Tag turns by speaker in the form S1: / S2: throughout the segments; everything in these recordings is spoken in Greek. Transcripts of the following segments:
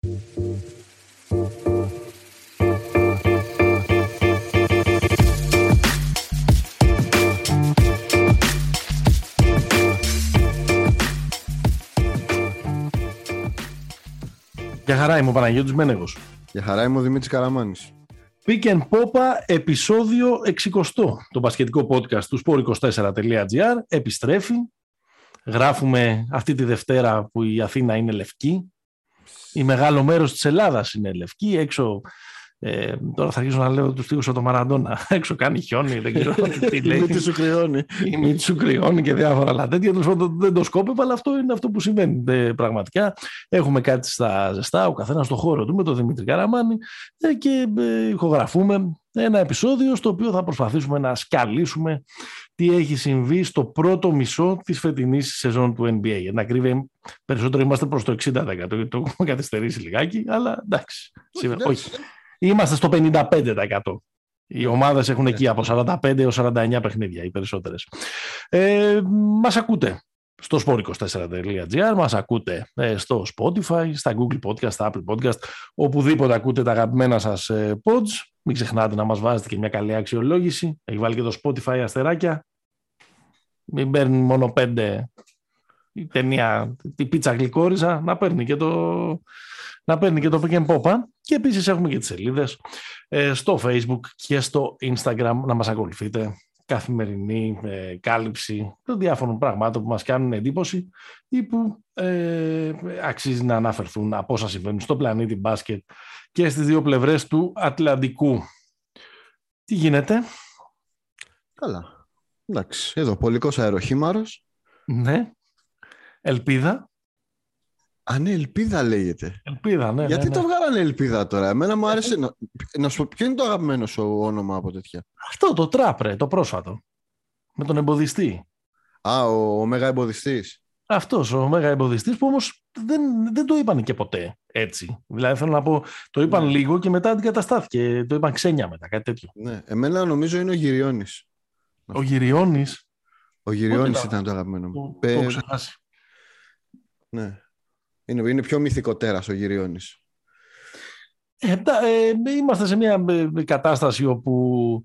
S1: Για χαρά είμαι ο Παναγιώτης Μένεγος.
S2: Για χαρά είμαι ο Δημήτρης Καραμάνης.
S1: Pick and Popa, επεισόδιο 60. Το μπασκετικό podcast του sport24.gr επιστρέφει. Γράφουμε αυτή τη Δευτέρα που η Αθήνα είναι λευκή. Η μεγάλο μέρος της Ελλάδας είναι λευκή. Έξω ε, τώρα θα αρχίσω να λέω τους τείχους από το Μαραντόνα. Έξω κάνει χιόνι, δεν ξέρω τι λέει.
S2: Η μύτη σου κρυώνει.
S1: Η μύτη σου κρυώνει και διάφορα άλλα τέτοια. δεν το σκόπευα, αλλά αυτό είναι αυτό που συμβαίνει ε, πραγματικά. Έχουμε κάτι στα ζεστά, ο καθένας στο χώρο του με τον Δημήτρη Καραμάνη ε, και ε, ηχογραφούμε ένα επεισόδιο στο οποίο θα προσπαθήσουμε να σκαλίσουμε τι έχει συμβεί στο πρώτο μισό της φετινής σεζόν του NBA. Για να ακρίβεια, περισσότερο είμαστε προς το 60%. Το έχουμε καθυστερήσει λιγάκι, αλλά εντάξει. όχι. Είμαστε στο 55%. Οι ομάδες έχουν εκεί από 45 έως 49 παιχνίδια, οι περισσότερες. Ε, μας ακούτε στο sport24.gr, μας ακούτε ε, στο Spotify, στα Google Podcast, στα Apple Podcast, οπουδήποτε ακούτε τα αγαπημένα σας ε, pods. Μην ξεχνάτε να μας βάζετε και μια καλή αξιολόγηση. Έχει βάλει και το Spotify αστεράκια. Μην παίρνει μόνο πέντε η ταινία, τη πίτσα γλυκόριζα, να παίρνει και το, να παίρνει και το Pick and Και επίσης έχουμε και τις σελίδες ε, στο Facebook και στο Instagram να μας ακολουθείτε. Καθημερινή ε, κάλυψη των διάφορων πραγμάτων που μας κάνουν εντύπωση ή που ε, αξίζει να αναφερθούν από όσα συμβαίνουν στο πλανήτη μπάσκετ και στις δύο πλευρές του Ατλαντικού. Τι γίνεται;
S2: Καλά. Εντάξει, εδώ πολικός αεροχήμαρος.
S1: Ναι. Ελπίδα.
S2: Α, ναι, ελπίδα λέγεται.
S1: Ελπίδα, ναι.
S2: Γιατί
S1: ναι, ναι.
S2: το βγάλανε ελπίδα τώρα; Εμένα μου άρεσε. Να, να σου πω, ποιο είναι το αγαπημένο σου όνομα από τέτοια;
S1: Αυτό το τράπρε, το πρόσφατο. Με τον εμποδιστή.
S2: Α, ο, ο Μέγα Εμποδιστής.
S1: Αυτός ο Μέγα Εμποδιστής που όμως δεν, δεν το είπαν και ποτέ έτσι. Δηλαδή θέλω να πω, το είπαν ναι. λίγο και μετά αντικαταστάθηκε. Το είπαν ξένια μετά, κάτι τέτοιο.
S2: Ναι, εμένα νομίζω είναι ο Γυριώνης.
S1: Ο Γυριώνης.
S2: Ο Γυριώνης ήταν το αγαπημένο
S1: μου. Το, το ξεχάσει;
S2: Ναι. Είναι, είναι πιο μυθικό τέρας ο Γυριώνης.
S1: Ε, ε, είμαστε σε μια ε, κατάσταση όπου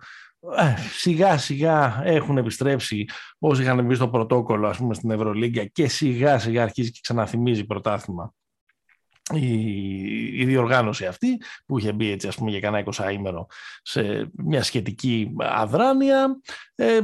S1: ε, σιγά σιγά έχουν επιστρέψει όσοι είχαν μπει στο πρωτόκολλο ας πούμε στην Ευρωλίγκα και σιγά σιγά αρχίζει και ξαναθυμίζει πρωτάθλημα η, η διοργάνωση αυτή που είχε μπει έτσι ας πούμε για κανένα 20 ήμερο σε μια σχετική αδράνεια. Ε,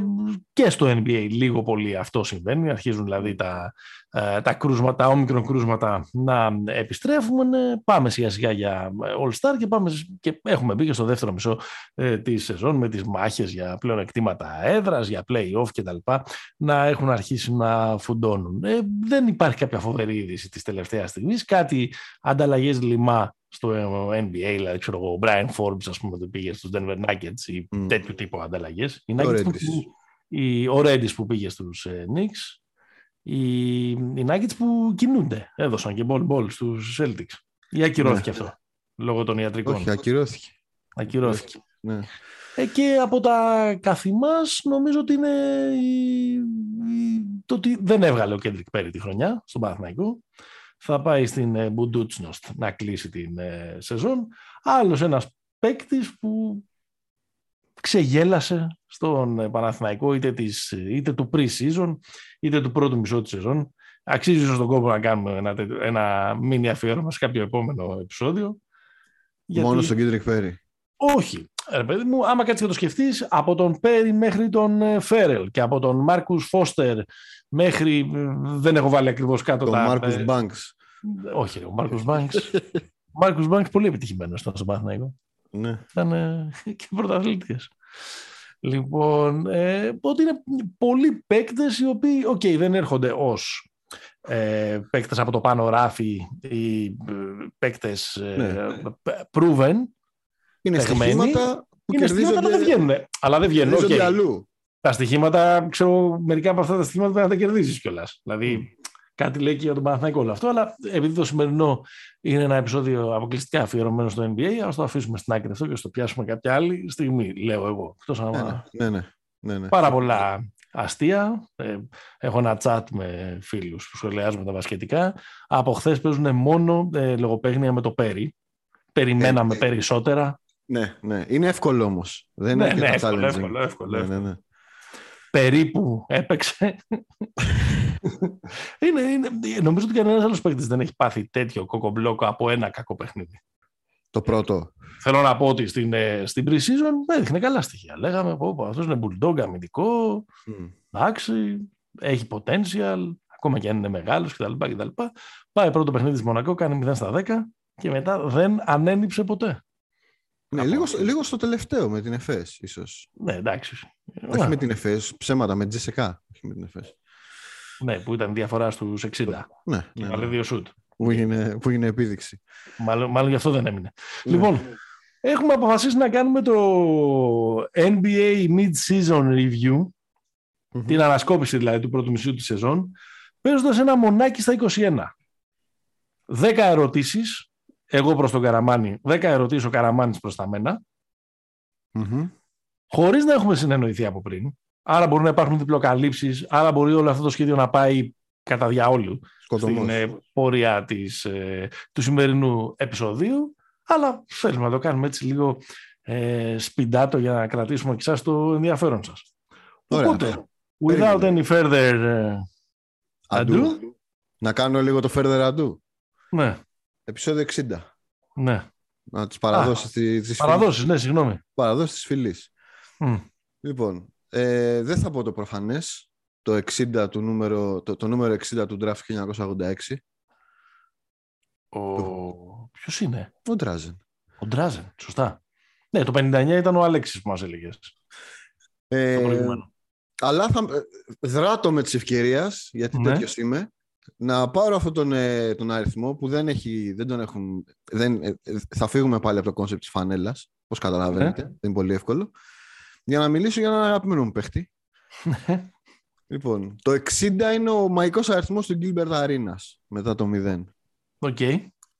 S1: και στο NBA λίγο πολύ αυτό συμβαίνει. Αρχίζουν δηλαδή τα, ε, τα κρούσματα, τα όμικρον κρούσματα να επιστρέφουν πάμε σιγά σιγά για All Star και, πάμε, και έχουμε μπει και στο δεύτερο μισό ε, της σεζόν με τις μάχες για πλέον εκτήματα έδρας, για play-off κτλ να έχουν αρχίσει να φουντώνουν. Ε, δεν υπάρχει κάποια φοβερή είδηση της τελευταίας στιγμής, κάτι ανταλλαγές λιμά στο NBA, δηλαδή ξέρω εγώ, ο Brian Forbes ας πούμε το πήγε στους Denver Nuggets ή mm. τέτοιου τύπου ανταλλαγές. Οι Nuggets που, οι, ο Redis που πήγε στους ε, Knicks, οι, οι Nuggets που κινούνται, έδωσαν και ball ball στους Celtics. Ή ακυρώθηκε ναι. αυτό, λόγω των ιατρικών;
S2: Όχι, ακυρώθηκε.
S1: Ακυρώθηκε.
S2: Ναι.
S1: Ε, και από τα καθημάς νομίζω ότι είναι η, η, το ότι δεν έβγαλε ο Κέντρικ Πέρι τη χρονιά στον Παναθηναϊκό θα πάει στην ε, Μπουντούτσνοστ να κλείσει την ε, σεζόν. Άλλος ένας παίκτης που ξεγέλασε στον ε, Παναθηναϊκό είτε, της, είτε του pre-season είτε του πρώτου μισό της σεζόν. Αξίζει στον κόπο να κάνουμε ένα, ένα μήνυ αφιέρωμα σε κάποιο επόμενο επεισόδιο.
S2: Γιατί... Μόνο στον Κέντρικ Πέρι.
S1: Όχι. Ρε παιδί μου, άμα κάτσεις και το σκεφτείς, από τον Πέρι μέχρι τον Φέρελ και από τον Μάρκους Φώστερ μέχρι. Δεν έχω βάλει ακριβώς κάτω
S2: τον
S1: τα.
S2: Μάρκους Μπάνκ.
S1: Όχι, ο Μάρκο Μπάνκ. Ο Μάρκο Μπάνκ πολύ επιτυχημένος ήταν στο Παναθηναϊκό.
S2: Ναι.
S1: Ήταν και πρωταθλητής. Λοιπόν, ε, ότι είναι πολλοί παίκτες οι οποίοι, OK, okay, δεν έρχονται ως ε, παίκτες από το πάνω ράφι ή ε, παίκτες ε, ναι. proven.
S2: Είναι στοιχήματα που
S1: είναι
S2: κερδίζονται...
S1: αλλά δεν βγαίνουν. Αλλά δεν βγαίνουν. Okay.
S2: αλλού
S1: τα στοιχήματα, ξέρω, μερικά από αυτά τα στοιχήματα πρέπει να τα κερδίσει κιόλας. Δηλαδή, κάτι λέει και για τον Παναθηναϊκό όλο αυτό, αλλά επειδή το σημερινό είναι ένα επεισόδιο αποκλειστικά αφιερωμένο στο NBA, ας το αφήσουμε στην άκρη αυτό και το πιάσουμε κάποια άλλη στιγμή, λέω εγώ.
S2: Εκτός ναι, ναι, ναι, ναι, ναι,
S1: Πάρα πολλά αστεία. Ε, έχω ένα chat με φίλους που σχολιάζουν τα βασκετικά. Από χθες παίζουν μόνο ε, λογοπαίγνια με το Πέρι. Περιμέναμε
S2: Ε, ε,
S1: περισσότερα.
S2: Ναι, ναι. Είναι εύκολο όμως. Δεν
S1: Ναι,
S2: είναι
S1: ναι,
S2: αρκετά
S1: εύκολο,
S2: challenging.
S1: εύκολο, εύκολο,
S2: Ναι, ναι, ναι.
S1: Περίπου έπαιξε. είναι, είναι, νομίζω ότι κανένας άλλος παίκτης δεν έχει πάθει τέτοιο κοκομπλόκο από ένα κακό παιχνίδι.
S2: Το πρώτο.
S1: Θέλω να πω ότι στην, ε, στην pre-season έδειχνε καλά στοιχεία. Λέγαμε, πω, πω, αυτός είναι bulldog αμυντικό,
S2: Μμ.
S1: εντάξει, έχει potential, ακόμα και αν είναι μεγάλος κτλ. κτλ. Πάει πρώτο παιχνίδι της Μονακό, κάνει 0 στα 10 και μετά δεν ανένυψε ποτέ.
S2: Ναι,
S1: Από
S2: λίγος,
S1: αυτές.
S2: λίγος στο τελευταίο με την ΕΦΕΣ, ίσως.
S1: Ναι, εντάξει.
S2: Όχι με την ΕΦΕΣ, ψέματα, με Τζεσεκά. Όχι με την ΕΦΕΣ.
S1: Ναι, που ήταν διαφορά στους 60.
S2: Ναι,
S1: Και
S2: ναι,
S1: βάλε
S2: ναι.
S1: δύο σουτ.
S2: Που, έγινε, που έγινε επίδειξη.
S1: Μάλλον, μάλλον γι' αυτό δεν έμεινε.
S2: Ναι.
S1: Λοιπόν, έχουμε αποφασίσει να κάνουμε το NBA Mid-Season Review,
S2: Μμμ.
S1: την ανασκόπηση δηλαδή του πρώτου μισού της σεζόν, παίζοντας ένα μονάκι στα 21. 10 ερωτήσεις, εγώ προς τον Καραμάνη, 10 ερωτήσεις ο Καραμάνης προς τα μένα,
S2: Μμμ.
S1: χωρίς να έχουμε συνεννοηθεί από πριν. Άρα μπορούν να υπάρχουν διπλοκαλύψεις, άρα μπορεί όλο αυτό το σχέδιο να πάει κατά διαόλου
S2: Σκοτωμός.
S1: στην ε, πορεία της, ε, του σημερινού επεισοδίου, αλλά θέλουμε να το κάνουμε έτσι λίγο ε, σπιντάτο για να κρατήσουμε και εσάς το ενδιαφέρον σας.
S2: Ωραία.
S1: Οπότε, without any further ε,
S2: Αντού.
S1: ado,
S2: Να κάνω λίγο το further ado.
S1: ναι,
S2: Επεισόδιο 60.
S1: ναι.
S2: Να τις παραδώσεις τη- της
S1: Παραδόσεις, ναι, συγγνώμη.
S2: φίλης- παραδώσεις της φιλής.
S1: Μμ.
S2: Λοιπόν, ε, δεν θα πω το προφανές. Το, 60 του νούμερο, το, το νούμερο 60 του draft 1986.
S1: Ο... Ποιος είναι;
S2: Ο Ντράζεν.
S1: Ο Ντράζεν, σωστά. Ναι, το 59 ήταν ο Αλέξης που μας έλεγες. Το
S2: Ε,
S1: προηγούμενο.
S2: αλλά θα ε, δράτω με τις ευκαιρίες, γιατί
S1: Ναι.
S2: τέτοιος είμαι, να πάρω αυτόν τον, ε, τον αριθμό που δεν, έχει, δεν τον έχουν... Δεν, ε, ε, θα φύγουμε πάλι από το concept της φανέλας, όπως καταλαβαίνετε.
S1: Ναι.
S2: Δεν είναι πολύ εύκολο. Για να μιλήσω για έναν αγαπημένο μου παίχτη. Λοιπόν, το 60 είναι ο μαγικός αριθμός του Gilbert Arenas μετά το 0.
S1: Οκ.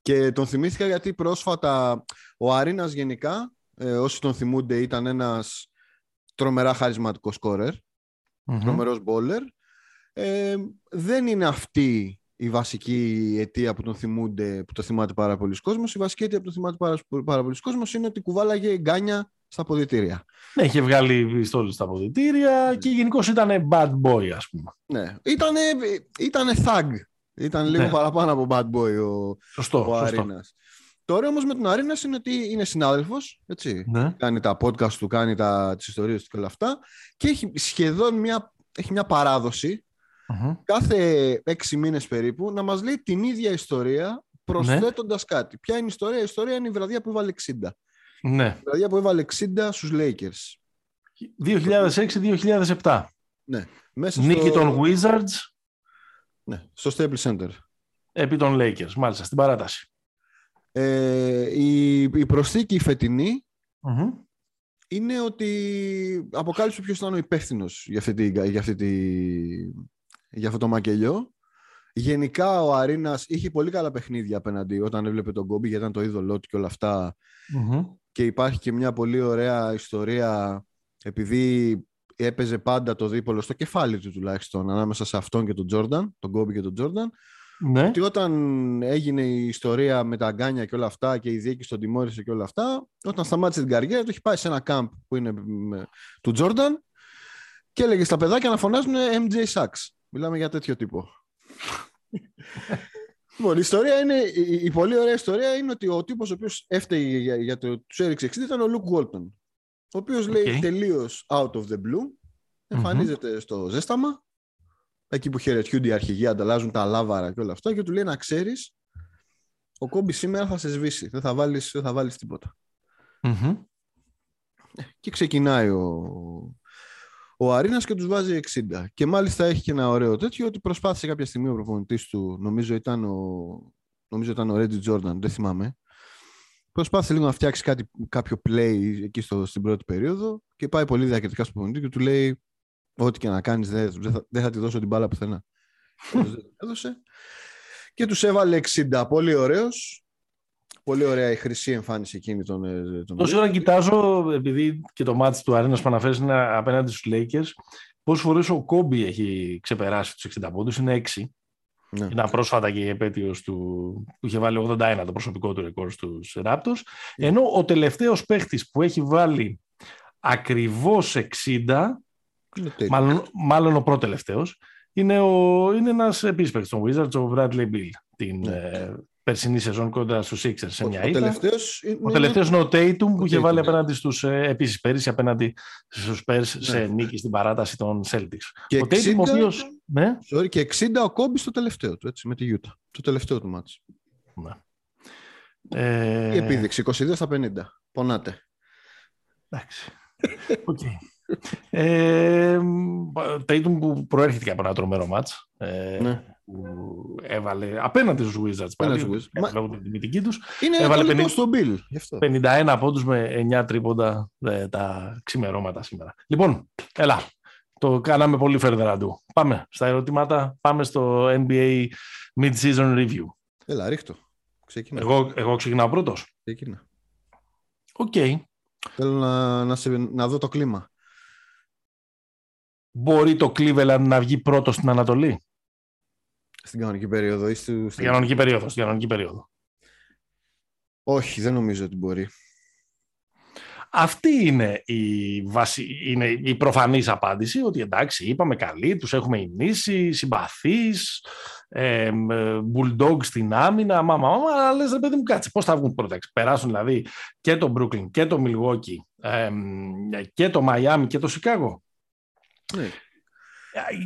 S2: Και τον θυμήθηκα γιατί πρόσφατα ο Arenas γενικά, ε, όσοι τον θυμούνται, ήταν ένας τρομερά χαρισματικός σκόρερ,
S1: Μμμ.
S2: τρομερός baller. Ε, δεν είναι αυτή η βασική αιτία που τον θυμούνται, που το θυμάται πάρα πολλοί κόσμος. Η βασική αιτία που τον θυμάται πάρα, πάρα πολλοί κόσμος είναι ότι κουβάλαγε κάννια στα αποδυτήρια.
S1: Ναι, είχε βγάλει πιστόλι στα αποδυτήρια και γενικώς ήταν bad boy, ας πούμε.
S2: Ναι. Ήτανε, ήτανε thug. Ήταν λίγο
S1: Ναι.
S2: παραπάνω από bad boy ο,
S1: Σωστό,
S2: ο
S1: σωστό.
S2: Αρίνας. Το ωραίο όμως με τον Αρίνας είναι ότι είναι συνάδελφος, έτσι.
S1: Ναι.
S2: κάνει τα podcast του, κάνει τα, τις ιστορίες του και όλα αυτά και έχει σχεδόν μια, έχει μια παράδοση
S1: Μμμ.
S2: κάθε έξι μήνες περίπου να μας λέει την ίδια ιστορία προσθέτοντας κάτι. Ποια είναι η ιστορία; Η ιστορία είναι η βραδιά που έβαλε 60.
S1: Ναι.
S2: Η βραδιά που έβαλε 60 στους Lakers.
S1: 2006-2007.
S2: Μέσα
S1: Νίκη
S2: στο,
S1: των Wizards
S2: ναι, στο Staples Center.
S1: επί των Lakers, μάλιστα, στην παράταση.
S2: Ε, η, η προσθήκη η φετινή
S1: Μμμ.
S2: είναι ότι αποκάλυψε ποιος ήταν ο υπεύθυνος για, αυτή τη- για, αυτή τη, για αυτό το μακελιό. Γενικά ο Αρίνας είχε πολύ καλά παιχνίδια απέναντι όταν έβλεπε τον Κόμπι γιατί ήταν το είδωλό του και όλα αυτά
S1: Μμμ.
S2: Και υπάρχει και μια πολύ ωραία ιστορία επειδή έπαιζε πάντα το δίπολο στο κεφάλι του τουλάχιστον ανάμεσα σε αυτόν και τον Τζόρνταν, τον Κόμπι και τον Τζόρνταν
S1: Ναι.
S2: ότι όταν έγινε η ιστορία με τα γκάνια και όλα αυτά και η διοίκηση τον τιμώρησε και όλα αυτά, όταν σταμάτησε την καριέρα του, έχει πάει σε ένα camp που είναι με- του Τζόρνταν και έλεγε στα παιδάκια να φωνάζουν MJ Sachs. Μιλάμε για τέτοιο τύπο. λοιπόν, η ιστορία είναι, η, η πολύ ωραία ιστορία είναι ότι ο τύπος ο οποίος έφταιγε για, για το τους έριξε 60 ήταν ο Luke Walton. Ο οποίος λέει
S1: Οκ.
S2: τελείως out of the blue, εμφανίζεται στο ζέσταμα εκεί που χαιρετιούνται οι αρχηγοί, ανταλλάζουν τα λάβαρα και όλα αυτά και του λέει να ξέρεις ο Κόμπι σήμερα θα σε σβήσει, δεν θα βάλεις, δεν θα βάλεις τίποτα.
S1: Μμμ.
S2: Και ξεκινάει ο, ο Arenas και τους βάζει 60. Και μάλιστα έχει και ένα ωραίο τέτοιο ότι προσπάθησε κάποια στιγμή ο προπονητής του, νομίζω ήταν ο, νομίζω ήταν ο Reggie Jordan, δεν θυμάμαι, προσπάθησε λίγο να φτιάξει κάτι, κάποιο play εκεί στο, στην πρώτη περίοδο και πάει πολύ διακριτικά στο προπονητή και του λέει ό,τι και να κάνεις δεν, δεν θα, δεν θα τη δώσω την μπάλα πουθενά. Τέλος, δεν την έδωσε. Και τους έβαλε 60. Πολύ ωραίος. Πολύ ωραία η χρυσή εμφάνιση εκείνη των, ε, των
S1: Τόση ώρα κοιτάζω, επειδή και το μάτι του Αρένας που αναφέρεις είναι απέναντι στους Lakers, πόσες φορές ο Κόμπι έχει ξεπεράσει τους 60 πόντους, είναι 6. Ναι. Ήταν πρόσφατα και η επέτειος του που είχε βάλει 81 το προσωπικό του ρεκόρ στους Raptors. Ναι. Ενώ ο τελευταίος παίχτης που έχει βάλει ακριβώς 60, μάλλον, μάλλον ο πρώτο-τελευταίος, είναι, ο, είναι ένας επίσης παίχτης των Wizards, ο Bradley Bill, την ναι. ε, περσινή σεζόν κοντά στους Sixers σε μια ήττα. Ο τελευταίος είναι ο Tatum που είχε βάλει απέναντι στους, ε, επίσης πέρυσι απέναντι στους Spurs σε ναι. νίκη στην παράταση των Celtics.
S2: Και ο 60, Tatum ο οποίος... Ναι. Sorry, και 60 ο Κόμπι στο τελευταίο του, έτσι, με τη Utah. Το τελευταίο του μάτς. Ναι. Ε... Η επίδειξη, 22 στα 50. Πονάτε.
S1: Εντάξει. Okay. Ε, Tatum που προέρχεται και από ένα τρομερό μάτς. Ε, ναι. που έβαλε απέναντι στους Wizards πάλι, λόγω την τιμητική τους.
S2: Είναι έβαλε 50, στο Bill.
S1: 51 πόντους με 9 τρίποντα ε, τα ξημερώματα σήμερα. Λοιπόν, έλα. Το κάναμε πολύ further ado. Πάμε στα ερωτήματα. Πάμε στο NBA Mid-Season Review.
S2: Έλα, ρίχ' το.
S1: Ξεκινά. Εγώ, εγώ ξεκινάω πρώτος.
S2: Ξεκινά.
S1: OK. Okay.
S2: Θέλω να, να, σε, να δω το κλίμα.
S1: Μπορεί το Cleveland να βγει πρώτος στην Ανατολή;
S2: Στην κανονική περίοδο ή
S1: στην... Στην κανονική περίοδο, στην κανονική περίοδο.
S2: Όχι, δεν νομίζω ότι μπορεί.
S1: Αυτή είναι η, βασι... είναι η προφανής απάντηση, ότι εντάξει, είπαμε καλή, τους έχουμε ινήσει, συμπαθείς, ε, Bulldog στην άμυνα, μα, μα, μα, αλλά λες ρε παιδί μου κάτσε, πώς θα βγουν πρώτα, περάσουν δηλαδή και το Brooklyn και το Milwaukee ε, και το Miami και το Chicago. Ναι.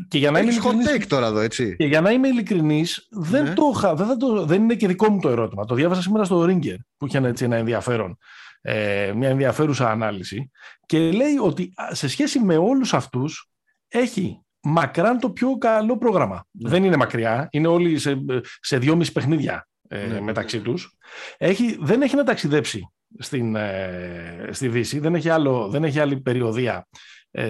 S2: Και για να είμαι ειλικρινής, τώρα εδώ, έτσι.
S1: Και για να είμαι ειλικρινής, δεν, ναι. το δεν, το, δεν είναι και δικό μου το ερώτημα. Το διάβασα σήμερα στο Ringer, που είχε έτσι ένα ενδιαφέρον, ε, μια ενδιαφέρουσα ανάλυση και λέει ότι σε σχέση με όλους αυτούς έχει μακράν το πιο καλό πρόγραμμα. Ναι. Δεν είναι μακριά, είναι όλοι σε, σε δυόμιση παιχνίδια ε, ναι. μεταξύ τους. Έχει, δεν έχει να ταξιδέψει στην, ε, στη Δύση, δεν έχει, άλλο, δεν έχει άλλη περιοδία ε,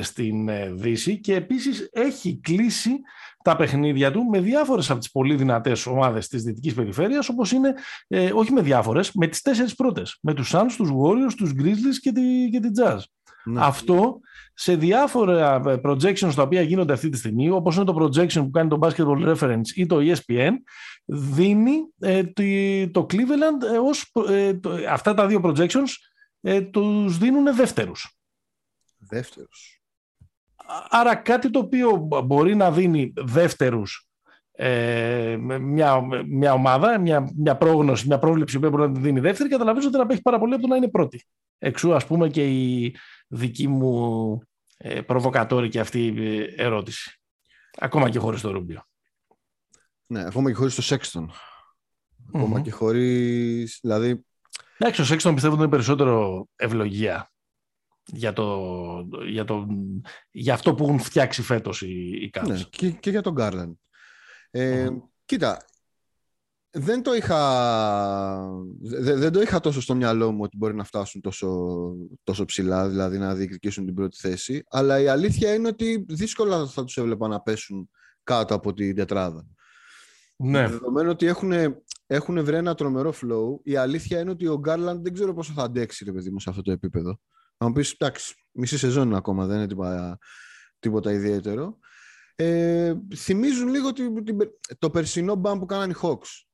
S1: στην ε, Δύση και επίσης έχει κλείσει τα παιχνίδια του με διάφορες από τις πολύ δυνατές ομάδες της Δυτικής Περιφέρειας όπως είναι, ε, όχι με διάφορες, με τις τέσσερις πρώτες. Με τους Suns, τους Warriors, τους Grizzlies και τη, και τη Jazz. Ναι. Αυτό σε διάφορα projections τα οποία γίνονται αυτή τη στιγμή, όπως είναι το projection που κάνει το Basketball Reference ή το ESPN, δίνει το Cleveland ως, αυτά τα δύο projections τους δίνουν δεύτερους.
S2: Δεύτερος.
S1: Άρα κάτι το οποίο μπορεί να δίνει δεύτερους ε, μια, μια ομάδα, μια, μια πρόγνωση, μια πρόβλεψη που μπορεί να δίνει δεύτερη, καταλαβαίνω ότι να απέχει πάρα πολύ από το να είναι πρώτη. Εξού ας πούμε και η δική μου ε, προβοκατόρη αυτή η ερώτηση. Ακόμα και χωρίς το Ρούμπιο.
S2: Ναι, ακόμα και χωρίς το Σέξτον. Ακόμα και χωρίς, δηλαδή...
S1: Εντάξει, ο Σέξτον πιστεύω ότι είναι περισσότερο ευλογία για, το, για, το, για αυτό που έχουν φτιάξει φέτος οι, οι Ναι,
S2: και, και για τον Γκάρλαντ. Ε, Κοίτα, δεν το, είχα, δεν, δεν το είχα τόσο στο μυαλό μου ότι μπορεί να φτάσουν τόσο, τόσο ψηλά, δηλαδή να διεκδικήσουν την πρώτη θέση, αλλά η αλήθεια είναι ότι δύσκολα θα τους έβλεπα να πέσουν κάτω από την τετράδα. Ναι. Δεδομένου ότι έχουν, έχουν βρει ένα τρομερό flow, η αλήθεια είναι ότι ο Γκάρλαντ δεν ξέρω πόσο θα αντέξει, ρε παιδί μου, σε αυτό το επίπεδο. Θα μου πεις, εντάξει, μισή σεζόν ακόμα, δεν είναι τίποτα, τίποτα ιδιαίτερο. Ε, θυμίζουν λίγο το περσινό μπαμ που κάνανε οι Hawks.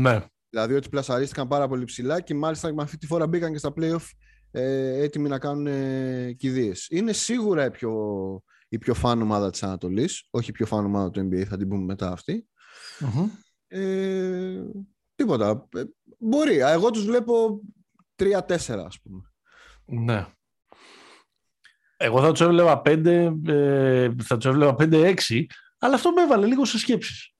S1: Ναι.
S2: Δηλαδή ότι πλασαρίστηκαν πάρα πολύ ψηλά και μάλιστα με αυτή τη φορά μπήκαν και στα playoff ε, έτοιμοι να κάνουν ε, κηδείες. Είναι σίγουρα η πιο, η πιο φαν ομάδα της Ανατολής, όχι η πιο φαν ομάδα του NBA, θα την πούμε μετά αυτή. Mm-hmm. Ε, τίποτα. Ε, μπορεί. Εγώ τους βλέπω 3-4 ας πούμε.
S1: Ναι. Εγώ θα του έβλεπα 5, ε, θα του έβλεπα 5-6, αλλά αυτό με έβαλε λίγο σε σκέψεις.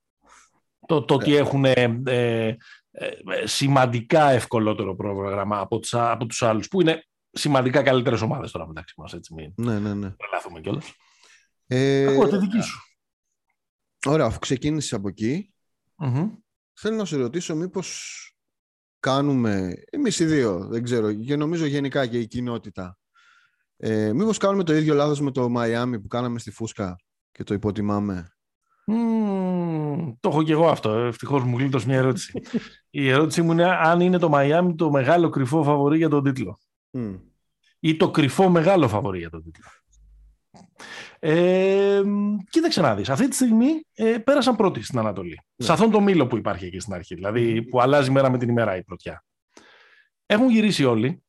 S1: Το, το ότι ναι. έχουν ε, ε, σημαντικά ευκολότερο πρόγραμμα από τους, από τους άλλους, που είναι σημαντικά καλύτερες ομάδες τώρα μεταξύ μας, έτσι μην
S2: ναι, ναι, ναι.
S1: τρελάθουμε κιόλας. Ε, Ακούω τη δική σου.
S2: Ωραία, αφού ξεκίνησες από εκεί, mm-hmm. θέλω να σε ρωτήσω μήπως κάνουμε, εμείς οι δύο, δεν ξέρω, και νομίζω γενικά και η κοινότητα, ε, μήπως κάνουμε το ίδιο λάθος με το Μαϊάμι που κάναμε στη Φούσκα και το υποτιμάμε;
S1: Mm, το έχω και εγώ αυτό. Ευτυχώς μου γλίτωσε μια ερώτηση. η ερώτησή μου είναι αν είναι το Μαϊάμι το μεγάλο κρυφό φαβορή για τον τίτλο. Mm. Ή το κρυφό μεγάλο φαβορή για τον τίτλο. Ε, κοίταξε να δεις. Αυτή τη στιγμή ε, πέρασαν πρώτοι στην Ανατολή.
S2: Ναι.
S1: Σε αυτόν τον μήλο που υπάρχει εκεί στην αρχή. Δηλαδή που αλλάζει μέρα με την ημέρα η πρωτιά. Έχουν γυρίσει όλοι.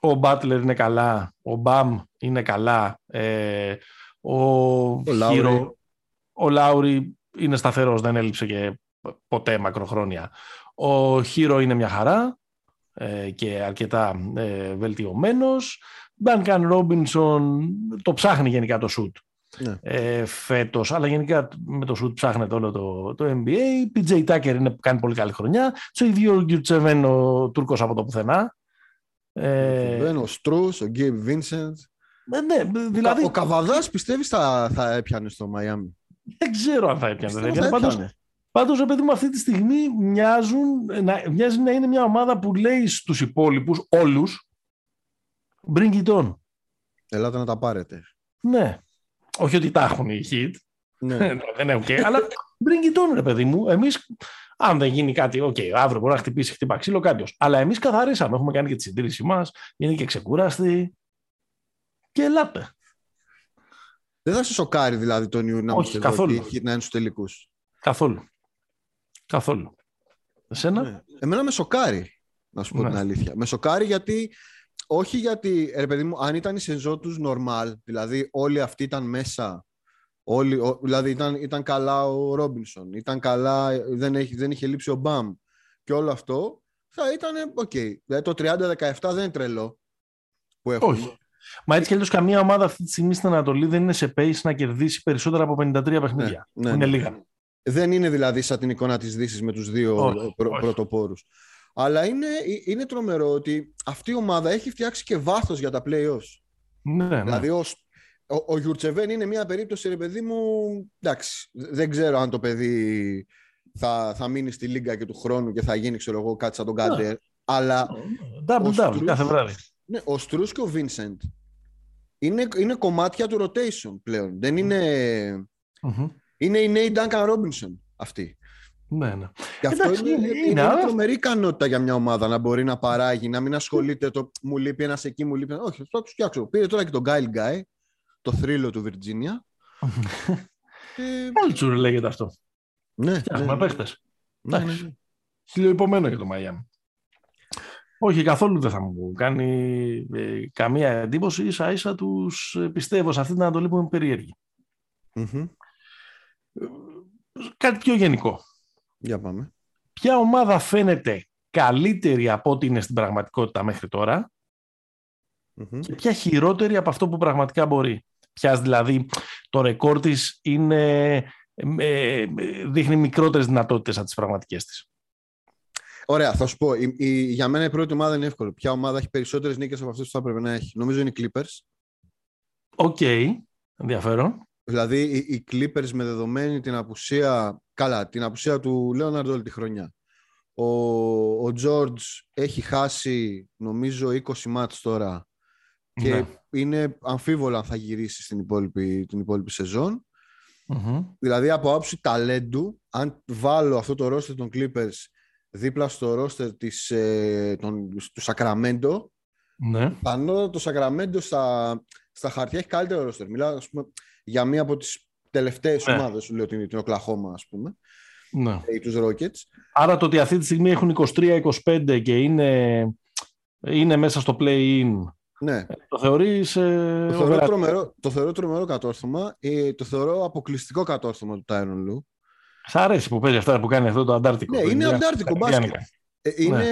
S1: Ο Μπάτλερ είναι καλά. Ο Μπαμ είναι καλά. Ε, ο,
S2: Λάουρι.
S1: Χίρο, ο Λάουρι είναι σταθερός. Δεν έλειψε και ποτέ μακροχρόνια. Ο Χίρο είναι μια χαρά ε, και αρκετά ε, βελτιωμένος. Duncan Robinson το ψάχνει γενικά το shoot
S2: Ναι.
S1: ε, φέτος, αλλά γενικά με το shoot ψάχνεται όλο το, το NBA. PJ Tucker είναι, κάνει πολύ καλή χρονιά. Στο ίδιο ο Γκιουτσεβέν ο Τούρκος από το πουθενά. Ε,
S2: ο Στρούς, ο Γκέιμ Βίνσεντ.
S1: ε, ναι, δηλαδή
S2: Ο Καβαδάς πιστεύεις θα, θα έπιανε στο Μαϊάμι;
S1: δεν ξέρω αν θα έπιανε.
S2: Πιστεύω
S1: δεν
S2: θα
S1: έπιανε. Πάντως,
S2: έπιανε.
S1: πάντως, ρε παιδί μου, αυτή τη στιγμή μοιάζουν, να, μοιάζει να είναι μια ομάδα που λέει στους υπόλοιπους, όλους, bring it on.
S2: Ελάτε να τα πάρετε.
S1: Ναι. Όχι ότι τα έχουν οι Heat,
S2: ναι.
S1: δεν έχουν και. Αλλά bring it on, ρε παιδί μου. Εμείς, αν δεν γίνει κάτι, οκ, αύριο μπορεί να χτυπήσει, χτύπα ξύλο κάποιος. Αλλά εμείς καθαρίσαμε. Έχουμε κάνει και τη συντήρησή μας. Είναι και ξεκούραστοι. Και ελάτε.
S2: Δεν θα σε σοκάρει δηλαδή τον Ιούνιο να
S1: Όχι,
S2: μας εδώ
S1: καθόλου.
S2: και οι Heat να είναι στους τελικούς.
S1: Καθόλου. Καθόλου. Εσένα;
S2: Ναι. Εμένα με σοκάρει, να σου πω
S1: Ναι.
S2: την αλήθεια. Με σοκάρει γιατί, όχι γιατί, ρε παιδί μου, αν ήταν η σεζόν τους normal, δηλαδή όλοι αυτοί ήταν μέσα, όλοι, ο- δηλαδή ήταν, ήταν καλά ο Ρόμπινσον, ήταν καλά, δεν, έχει, δεν είχε λείψει ο Μπαμ και όλο αυτό, θα ήταν, οκ. Δηλαδή το 30-17 δεν είναι τρελό που έχουμε.
S1: Όχι. Μα έτσι κι αλλιώς καμία ομάδα αυτή τη στιγμή στην Ανατολή δεν είναι σε pace να κερδίσει περισσότερα από 53 παιχνίδια.
S2: ναι,
S1: είναι
S2: ναι.
S1: λίγα.
S2: Δεν είναι δηλαδή σαν την εικόνα της Δύσης με τους δύο
S1: Όχι,
S2: πρω,
S1: όχι.
S2: πρωτοπόρους. Αλλά είναι, είναι τρομερό ότι αυτή η ομάδα έχει φτιάξει και βάθος για τα play-offs.
S1: Ναι, ναι.
S2: Δηλαδή, ο, ο, ο Γιουρτσεβέν είναι μια περίπτωση, ρε παιδί μου, εντάξει, δεν ξέρω αν το παιδί θα, θα μείνει στη λίγα και του χρόνου και θα γίνει, ξέρω εγώ, κάτι σαν τον Κάντερ. Αλλά
S1: Double
S2: ο
S1: double
S2: Στρούς-
S1: κάθε βράδυ.
S2: ναι, ο Στρούς και ο Βίνσεντ είναι, είναι κομμάτια του rotation πλέον. Δεν είναι...
S1: Μμμ.
S2: Είναι η νέοι Duncan Robinson αυτή.
S1: Ναι, ναι.
S2: Και αυτό
S1: Εντάξει,
S2: είναι,
S1: είναι,
S2: είναι,
S1: είναι,
S2: είναι
S1: αλλά-
S2: τρομερή ικανότητα για μια ομάδα να μπορεί να παράγει, να μην ασχολείται το μου λείπει ένας εκεί, μου λείπει ένα. Όχι, θα τους φτιάξω. Πήρε τώρα και τον Γκάιλ Γκάι, το θρύλο του Βιρτζίνια. Ε,
S1: Culture λέγεται αυτό.
S2: ναι,
S1: Φτιάχνουμε
S2: ναι,
S1: παίχτες.
S2: ναι, ναι,
S1: Εντάξει.
S2: ναι.
S1: χιλιοϊπωμένο για το Μαϊάμι. Όχι, καθόλου δεν θα μου κάνει ε, καμία εντύπωση. Ίσα ίσα τους ε, πιστεύω σε αυτή την Ανατολή που είναι περίεργη.
S2: Μμμ.
S1: Κάτι πιο γενικό.
S2: Για πάμε.
S1: Ποια ομάδα φαίνεται καλύτερη από ό,τι είναι στην πραγματικότητα μέχρι τώρα
S2: Μμμ.
S1: και ποια χειρότερη από αυτό που πραγματικά μπορεί. Ποιας δηλαδή το ρεκόρ της είναι, ε, ε, δείχνει μικρότερες δυνατότητες από τις πραγματικές της.
S2: Ωραία, θα σου πω. Η, η- για μένα η πρώτη ομάδα είναι εύκολο. Ποια ομάδα έχει περισσότερες νίκες από αυτές που θα έπρεπε να έχει. Νομίζω είναι οι Clippers.
S1: Οκ, ενδιαφέρον.
S2: Δηλαδή οι, οι Clippers με δεδομένη την απουσία. Καλά, την απουσία του Λέοναρντ όλη τη χρονιά. Ο, ο George έχει χάσει νομίζω 20 ματς τώρα και
S1: Ναι.
S2: είναι αμφίβολο αν θα γυρίσει στην υπόλοιπη, την υπόλοιπη σεζόν.
S1: Μμμ.
S2: Δηλαδή από άποψη ταλέντου, αν βάλω αυτό το roster των Clippers δίπλα στο roster της, ε, των, του Sacramento,
S1: Ναι.
S2: πιθανότατα το Sacramento στα, στα χαρτιά έχει καλύτερο roster. Μιλάω ας πούμε, για μία από τις τελευταίες
S1: Ναι.
S2: ομάδες, σου λέω την, την Oklahoma ας πούμε,
S1: ναι.
S2: ή τους Rockets.
S1: Άρα το ότι αυτή τη στιγμή έχουν 23-25 και είναι, είναι μέσα στο play-in,
S2: Ναι,
S1: το θεωρείς ε,
S2: το, θεωρώ
S1: overrated?
S2: τρομερό, το θεωρώ τρομερό κατόρθωμα. Ε, το θεωρώ αποκλειστικό κατόρθωμα του Tyron Lue.
S1: Σ' αρέσει που παίζει αυτά που κάνει αυτό το Αντάρτικο.
S2: Ναι,
S1: το
S2: είναι
S1: Ινδιά-
S2: αντάρτικο
S1: Ινδιάνικα.
S2: μπάσκετ. Ε, είναι,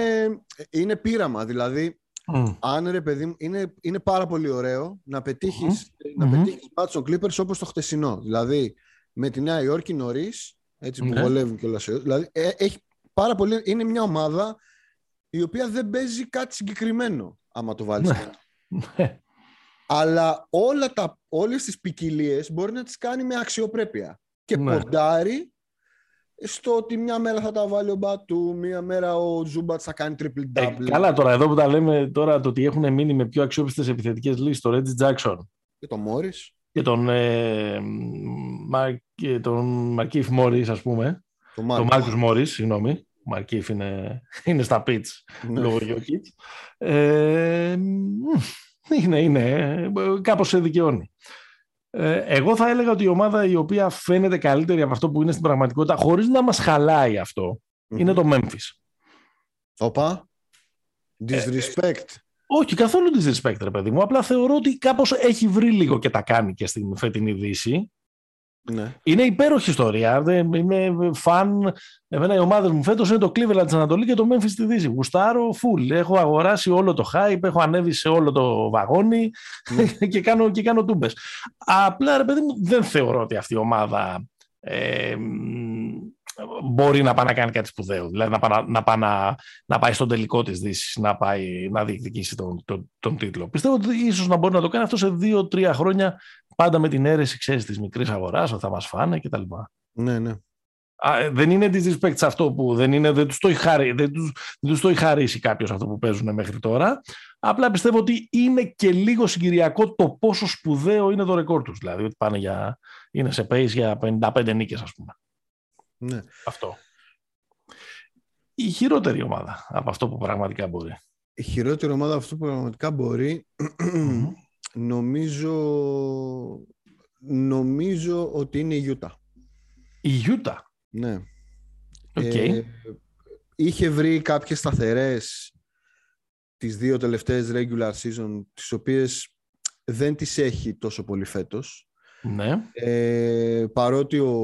S2: είναι πείραμα, δηλαδή
S1: Μμ.
S2: αν ρε παιδί μου, είναι, είναι πάρα πολύ ωραίο να πετύχεις, να
S1: Μμμ.
S2: πετύχεις μάτς των Clippers όπως το χτεσινό. Δηλαδή με τη Νέα Υόρκη νωρίς, έτσι που
S1: Ναι.
S2: βολεύουν κιόλας. Δηλαδή ε, έχει πάρα πολύ, είναι μια ομάδα η οποία δεν παίζει κάτι συγκεκριμένο άμα το βάλεις.
S1: Ναι. Ναι.
S2: Αλλά όλα τα, όλες τις ποικιλίες μπορεί να τις κάνει με αξιοπρέπεια. Και
S1: Ναι.
S2: ποντάρει στο ότι μια μέρα θα τα βάλει ο Μπατού, μια μέρα ο Ζούμπατς θα κάνει triple
S1: Ε,
S2: double.
S1: καλά τώρα, εδώ που τα λέμε τώρα το ότι έχουν μείνει με πιο αξιόπιστες επιθετικές λύσεις το Reggie Jackson
S2: Και το Μόρις.
S1: και τον, ε, Μαρ, και τον Μαρκίφ Μόρις ας πούμε,
S2: Το
S1: τον
S2: Μάρκος.
S1: Μάρκους Μόρις, συγγνώμη, ο Μαρκίφ είναι, είναι στα pitch
S2: Ναι.
S1: λόγω Jokic. Ε, μ, Είναι, είναι. Κάπως σε δικαιώνει. Ε, εγώ θα έλεγα ότι η ομάδα η οποία φαίνεται καλύτερη από αυτό που είναι στην πραγματικότητα, χωρίς να μας χαλάει είναι το Memphis.
S2: Οπα. Disrespect.
S1: όχι, καθόλου disrespect, ρε παιδί μου. Απλά θεωρώ ότι κάπως έχει βρει λίγο και τα κάνει και στην φετινή Δύση.
S2: Ναι.
S1: Είναι υπέροχη ιστορία. Είμαι φαν. Εμένα οι ομάδες μου φέτος είναι το Cleveland τη Ανατολή και το Memphis στη Δύση. Γουστάρω, full. Έχω αγοράσει όλο το hype, έχω ανέβει σε όλο το βαγόνι ναι. και κάνω, και κάνω τούμπες. Απλά ρε παιδί μου, δεν θεωρώ ότι αυτή η ομάδα ε, μπορεί να πάει να κάνει κάτι σπουδαίο. Δηλαδή να πάει να, πάει, να, να πάει στον τελικό της Δύσης, να, πάει, να διεκδικήσει τον, τον, τον τίτλο. Πιστεύω ότι ίσως να μπορεί να το κάνει αυτό σε δύο-τρία χρόνια πάντα με την αίρεση, ξέρεις, της μικρής αγοράς, ότι θα μας φάνε κτλ.
S2: Ναι, ναι.
S1: Α, ε, δεν είναι disrespect σε αυτό που δεν, είναι, δεν τους το έχει, χαρί, δεν τους, δεν τους το έχει χαρίσει κάποιος αυτό που παίζουν μέχρι τώρα. Απλά πιστεύω ότι είναι και λίγο συγκυριακό το πόσο σπουδαίο είναι το ρεκόρ τους. Δηλαδή ότι πάνε για, είναι σε pace για 55 νίκες ας πούμε.
S2: Ναι.
S1: Αυτό. Η χειρότερη ομάδα από αυτό που πραγματικά μπορεί.
S2: Η χειρότερη ομάδα από αυτό που πραγματικά μπορεί Νομίζω, νομίζω ότι είναι η Γιούτα.
S1: Η Γιούτα.
S2: Ναι.
S1: Okay. Ε,
S2: είχε βρει κάποιες σταθερές τις δύο τελευταίες regular season, τις οποίες δεν τις έχει τόσο πολύ φέτος.
S1: Ναι.
S2: Ε, παρότι, ο,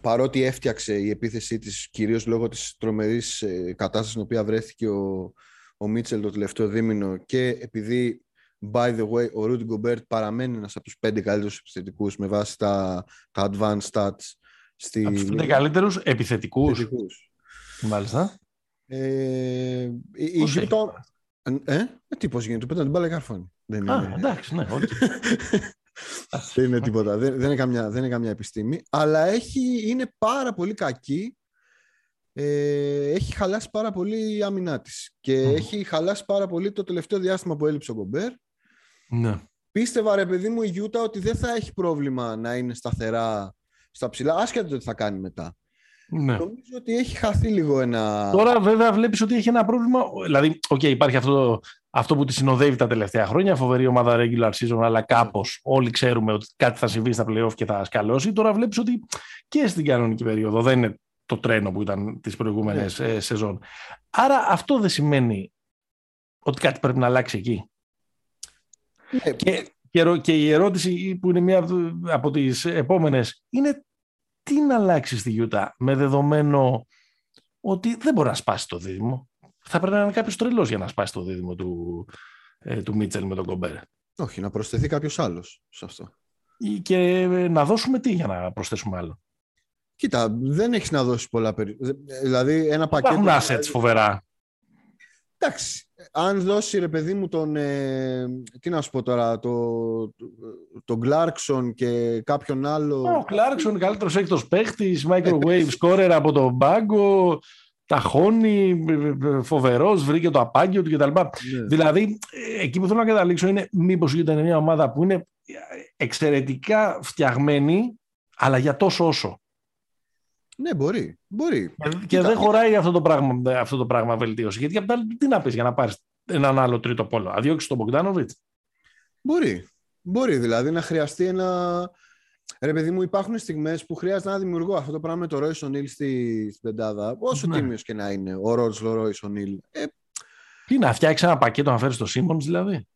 S2: παρότι έφτιαξε η επίθεσή της κυρίως λόγω της τρομερής ε, κατάστασης στην οποία βρέθηκε ο, ο Μίτσελ το τελευταίο δίμηνο και επειδή By the way, ο Rudy Gobert παραμένει ένας από τους πέντε καλύτερους επιθετικούς με βάση τα, τα advanced stats.
S1: Στη... Από τους πέντε καλύτερους επιθετικούς. επιθετικούς. Μάλιστα.
S2: Ε, η, Utah... Ε, ε, τι πώς γίνεται, πέτανε την μπάλα καρφώνει.
S1: Δεν Α, εντάξει, ναι, όχι.
S2: δεν είναι τίποτα, δεν, δεν, είναι καμιά, δεν είναι καμιά επιστήμη, αλλά έχει, είναι πάρα πολύ κακή ε, έχει χαλάσει πάρα πολύ η άμυνά της. Και έχει χαλάσει πάρα πολύ το τελευταίο διάστημα που έλειψε ο Γκομπέρ.
S1: Ναι.
S2: Πίστευα ρε παιδί μου η Γιούτα ότι δεν θα έχει πρόβλημα να είναι σταθερά στα ψηλά, άσχετα το τι θα κάνει μετά.
S1: Ναι.
S2: Νομίζω ότι έχει χαθεί λίγο ένα.
S1: Τώρα, βέβαια, βλέπεις ότι έχει ένα πρόβλημα. Δηλαδή, okay, υπάρχει αυτό, αυτό που τη συνοδεύει τα τελευταία χρόνια, φοβερή ομάδα regular season, αλλά κάπως όλοι ξέρουμε ότι κάτι θα συμβεί στα playoff και θα σκαλώσει. Τώρα βλέπεις ότι και στην κανονική περίοδο δεν είναι το τρένο που ήταν τις προηγούμενες ναι. Ε, σεζόν. Άρα αυτό δεν σημαίνει ότι κάτι πρέπει να αλλάξει εκεί.
S2: Ναι.
S1: Και, και, η ερώτηση που είναι μία από τις επόμενες είναι τι να αλλάξει στη Γιούτα με δεδομένο ότι δεν μπορεί να σπάσει το δίδυμο. Θα πρέπει να είναι κάποιος τρελός για να σπάσει το δίδυμο του, ε, του Μίτσελ με τον Κομπέρ.
S2: Όχι, να προσθεθεί κάποιος άλλος σε αυτό.
S1: Και ε, να δώσουμε τι για να προσθέσουμε άλλο.
S2: Κοίτα, δεν έχεις να δώσεις πολλά περισσότερα. Δηλαδή, ένα πακέτο.
S1: Υπάρχουν assets φοβερά.
S2: Εντάξει. Αν δώσει ρε παιδί μου τον. Ε, τι να σου πω τώρα, το, τον Clarkson και κάποιον άλλο.
S1: Ο Clarkson, καλύτερος έκτος παίχτης, microwave scorer από τον πάγκο. Ταχώνει, φοβερός, βρήκε το απάγγιο του κτλ. Ναι. Δηλαδή, εκεί που θέλω να καταλήξω είναι μήπως ήταν μια ομάδα που είναι εξαιρετικά φτιαγμένη, αλλά για τόσο όσο.
S2: Ναι, μπορεί. μπορεί.
S1: Και, δεν χωράει αυτό το πράγμα, αυτό το πράγμα βελτίωση. Γιατί απ' τι να πεις για να πάρεις έναν άλλο τρίτο πόλο; Αδιώξει τον Μπογκδάνοβιτς;
S2: Μπορεί. Μπορεί δηλαδή να χρειαστεί ένα. Ρε παιδί μου, υπάρχουν στιγμές που χρειάζεται να δημιουργώ αυτό το πράγμα με το Ρόι Ονίλ στη, στην πεντάδα. Όσο ναι. τίμιος και να είναι ο Ρότζλο Ρόι Ονίλ. Ε...
S1: Τι να φτιάξεις ένα πακέτο να φέρεις στο Σίμον, δηλαδή;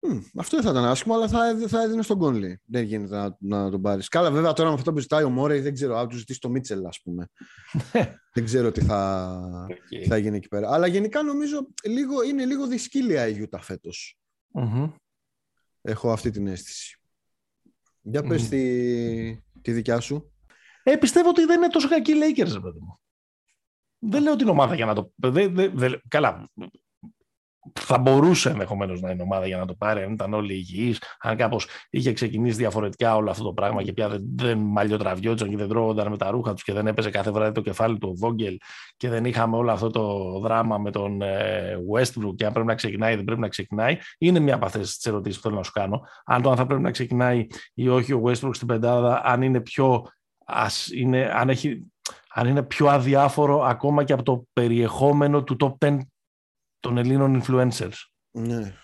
S2: Mm, αυτό δεν θα ήταν άσχημο, αλλά θα, θα έδινε στον Κόνλι. Δεν γίνεται να, να τον πάρεις. Καλά, βέβαια τώρα με αυτό που ζητάει ο Μόρεϊ, δεν ξέρω. Αν του ζητήσει το Μίτσελ, ας πούμε. δεν ξέρω τι θα, okay. θα γίνει εκεί πέρα. Αλλά γενικά νομίζω λίγο, είναι λίγο δυσκύλια η Γιούτα φέτος.
S1: Mm-hmm.
S2: Έχω αυτή την αίσθηση. Για πες mm. τη, τη δικιά σου.
S1: Ε, πιστεύω ότι δεν είναι τόσο κακή οι Lakers, παιδί μου. Δεν λέω την ομάδα για να το... Δεν, δεν, δεν, καλά, θα μπορούσε ενδεχομένως να είναι ομάδα για να το πάρει, αν ήταν όλοι υγιείς, αν κάπως είχε ξεκινήσει διαφορετικά όλο αυτό το πράγμα και πια δεν, δεν μαλλιοτραβιόντουσαν και δεν τρώγονταν με τα ρούχα τους και δεν έπαιζε κάθε βράδυ το κεφάλι του ο Βόγγελ και δεν είχαμε όλο αυτό το δράμα με τον ε, Westbrook και αν πρέπει να ξεκινάει ή δεν πρέπει να ξεκινάει. Είναι μια από αυτές τις ερωτήσεις που θέλω να σου κάνω. Αν το αν θα πρέπει να ξεκινάει ή όχι ο Westbrook στην πεντάδα, αν είναι πιο. Ας είναι, αν, έχει, αν είναι πιο αδιάφορο ακόμα και από το περιεχόμενο του top 10 των Ελλήνων influencers.
S2: Ναι.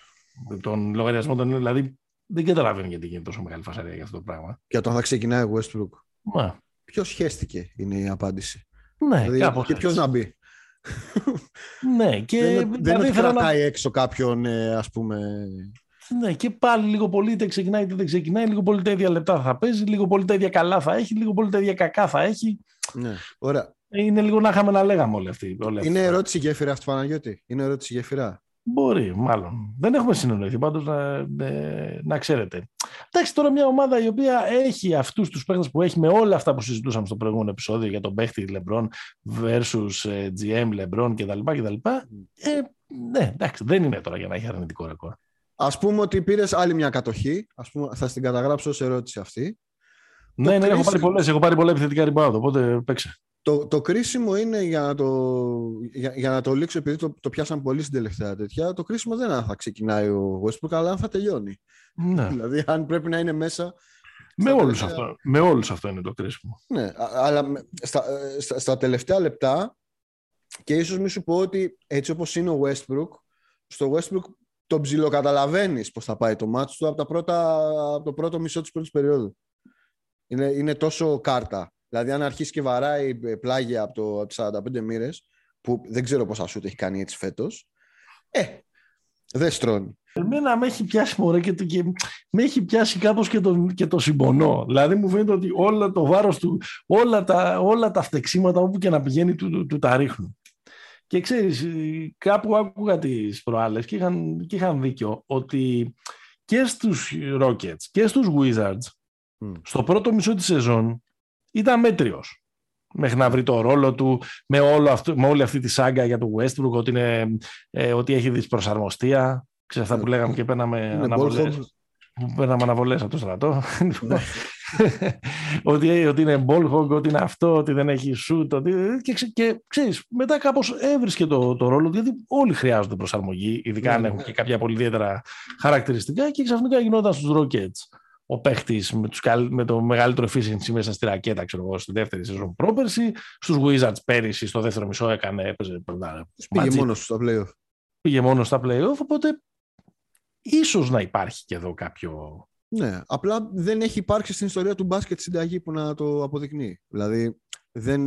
S1: τον λογαριασμό των δηλαδή δεν καταλαβαίνω γιατί γίνεται τόσο μεγάλη φασαρία για αυτό το πράγμα.
S2: Και όταν θα ξεκινάει ο Westbrook.
S1: Μα.
S2: Ποιος χαίστηκε είναι η απάντηση.
S1: Ναι, δηλαδή, κάπως
S2: Και ποιος να μπει.
S1: ναι, και
S2: δεν, δεν
S1: δηλαδή
S2: είναι ότι κρατάει να... έξω κάποιον, ε, ας πούμε...
S1: Ναι, και πάλι λίγο πολύ είτε ξεκινάει είτε δεν ξεκινάει, λίγο πολύ τα ίδια λεπτά θα παίζει, λίγο πολύ τα ίδια καλά θα έχει, λίγο πολύ τα ίδια κακά θα έχει.
S2: Ναι, ωραία.
S1: Είναι λίγο να είχαμε να λέγαμε όλοι αυτοί.
S2: είναι ερώτηση γέφυρα αυτή, Παναγιώτη. Είναι ερώτηση γέφυρα.
S1: Μπορεί, μάλλον. Δεν έχουμε συνεννοηθεί, πάντως να, να ξέρετε. Εντάξει, τώρα μια ομάδα η οποία έχει αυτούς τους παίχτε που έχει με όλα αυτά που συζητούσαμε στο προηγούμενο επεισόδιο για τον παίχτη Λεμπρόν versus ε, GM Λεμπρόν κτλ. κτλ. Ε, ναι, εντάξει, δεν είναι τώρα για να έχει αρνητικό ρεκόρ.
S2: Α πούμε ότι πήρες άλλη μια κατοχή. Ας πούμε, θα την καταγράψω ως ερώτηση αυτή.
S1: Ναι, ναι, έχω πάρει πολλές. Έχω πάρει πολλά επιθετικά rebound, οπότε παίξε.
S2: Το, το κρίσιμο είναι για να το, για, για να το λήξω, επειδή το, το πιάσαν πολύ στην τελευταία τέτοια. Το κρίσιμο δεν είναι αν θα ξεκινάει ο Westbrook, αλλά αν θα τελειώνει.
S1: Ναι.
S2: δηλαδή, αν πρέπει να είναι μέσα.
S1: Με όλους, αυτό, με όλους αυτό είναι το κρίσιμο.
S2: Ναι, αλλά στα, στα, στα τελευταία λεπτά και ίσως μη σου πω ότι έτσι όπως είναι ο Westbrook, στο Westbrook το ψιλοκαταλαβαίνεις πώς θα πάει το μάτσο του από, τα πρώτα, από το πρώτο μισό της πρώτης περίοδου. Είναι, είναι τόσο κάρτα. Δηλαδή, αν αρχίσει και βαράει πλάγια από, το, από τις 45 μοίρες, που δεν ξέρω πόσα σούτ έχει κάνει έτσι φέτος, ε, δεν στρώνει.
S1: Εμένα με έχει πιάσει μωρέ και, και με έχει πιάσει κάπως και το, και το συμπονώ. Δηλαδή μου φαίνεται ότι όλα το βάρος του, όλα τα, όλα τα φτεξίματα όπου και να πηγαίνει του, του, του τα ρίχνουν. Και ξέρεις, κάπου άκουγα τις προάλλες και είχαν, και είχαν δίκιο ότι και στους Rockets και στους Wizards στο πρώτο μισό της σεζόν ήταν μέτριος. Μέχρι να βρει το ρόλο του με, όλο αυτό, με όλη αυτή τη σάγκα για το Westbrook ότι, είναι, ε, ότι έχει δυσπροσαρμοστία ξέρεις αυτά που λέγαμε και παίρναμε αναβολές. Παίρναμε αναβολές από το στρατό. Ναι. ότι, ότι είναι ball ότι είναι αυτό, ότι δεν έχει shoot ότι, και, και ξέρεις, μετά κάπως έβρισκε το, το ρόλο γιατί όλοι χρειάζονται προσαρμογή ειδικά αν ναι, έχουν ναι. και κάποια πολύ ιδιαίτερα χαρακτηριστικά και ξαφνικά γινόταν στους Rockets ο παίχτης με, με το μεγαλύτερο efficiency μέσα στη ρακέτα, ξέρω εγώ, στη δεύτερη σεζόν πρόπερση. Στους Wizards πέρυσι, στο δεύτερο μισό έκανε. Έπαιζε,
S2: πήγε μόνος στα playoff.
S1: Πήγε μόνος στα playoff, οπότε ίσως να υπάρχει και εδώ κάποιο.
S2: Ναι, απλά δεν έχει υπάρξει στην ιστορία του μπάσκετ συνταγή που να το αποδεικνύει. Δηλαδή, δεν,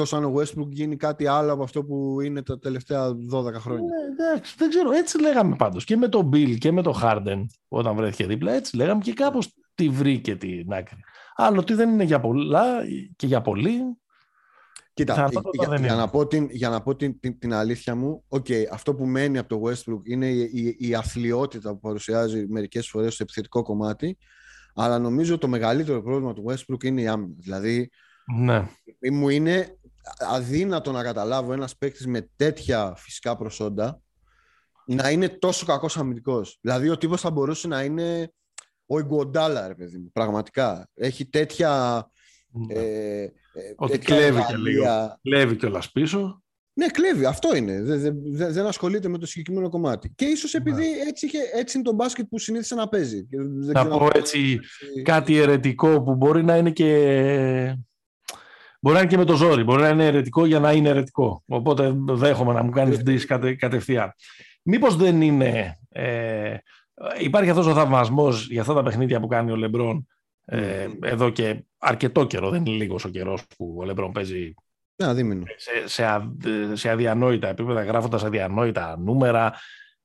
S2: Εκτός αν ο Westbrook γίνει κάτι άλλο από αυτό που είναι τα τελευταία 12 χρόνια.
S1: Ναι, εντάξει, δεν ξέρω. Έτσι λέγαμε πάντως. Και με τον Bill και με τον Harden όταν βρέθηκε δίπλα. Έτσι λέγαμε και κάπως τη βρήκε την άκρη. Άλλο ότι δεν είναι για πολλά και για πολύ.
S2: Κοίτα, για, για, να πω, την, για να πω την, την, την αλήθεια μου, okay, αυτό που μένει από το Westbrook είναι η, η, η αθλειότητα που παρουσιάζει μερικές φορές στο επιθετικό κομμάτι, αλλά νομίζω το μεγαλύτερο πρόβλημα του Westbrook είναι η άμυνα. Δηλαδή,
S1: ναι.
S2: μου είναι αδύνατο να καταλάβω ένας παίκτης με τέτοια φυσικά προσόντα να είναι τόσο κακός αμυντικός. Δηλαδή ο τύπος θα μπορούσε να είναι ο Ιγκοντάλα, ρε παιδί μου, πραγματικά. Έχει τέτοια...
S1: Ναι. Ε, ε, Ότι κλέβει και λίγο. Κλέβει κιόλας πίσω.
S2: Ναι, κλέβει. Αυτό είναι. Δεν, δεν, δεν ασχολείται με το συγκεκριμένο κομμάτι. Και ίσως επειδή ναι. έτσι, έτσι είναι το μπάσκετ που συνήθισε να παίζει.
S1: Θα πω έτσι κάτι ερετικό που μπορεί να είναι και Μπορεί να είναι και με το ζόρι, μπορεί να είναι ερετικό για να είναι ερετικό. Οπότε δέχομαι να μου κάνεις την κατε, κατευθείαν. Μήπως δεν είναι... Ε, υπάρχει αυτός ο θαυμασμός για αυτά τα παιχνίδια που κάνει ο Λεμπρόν ε, εδώ και αρκετό καιρό, δεν είναι λίγος ο καιρός που ο Λεμπρόν παίζει σε, σε, σε αδιανόητα επίπεδα, γράφοντας αδιανόητα νούμερα.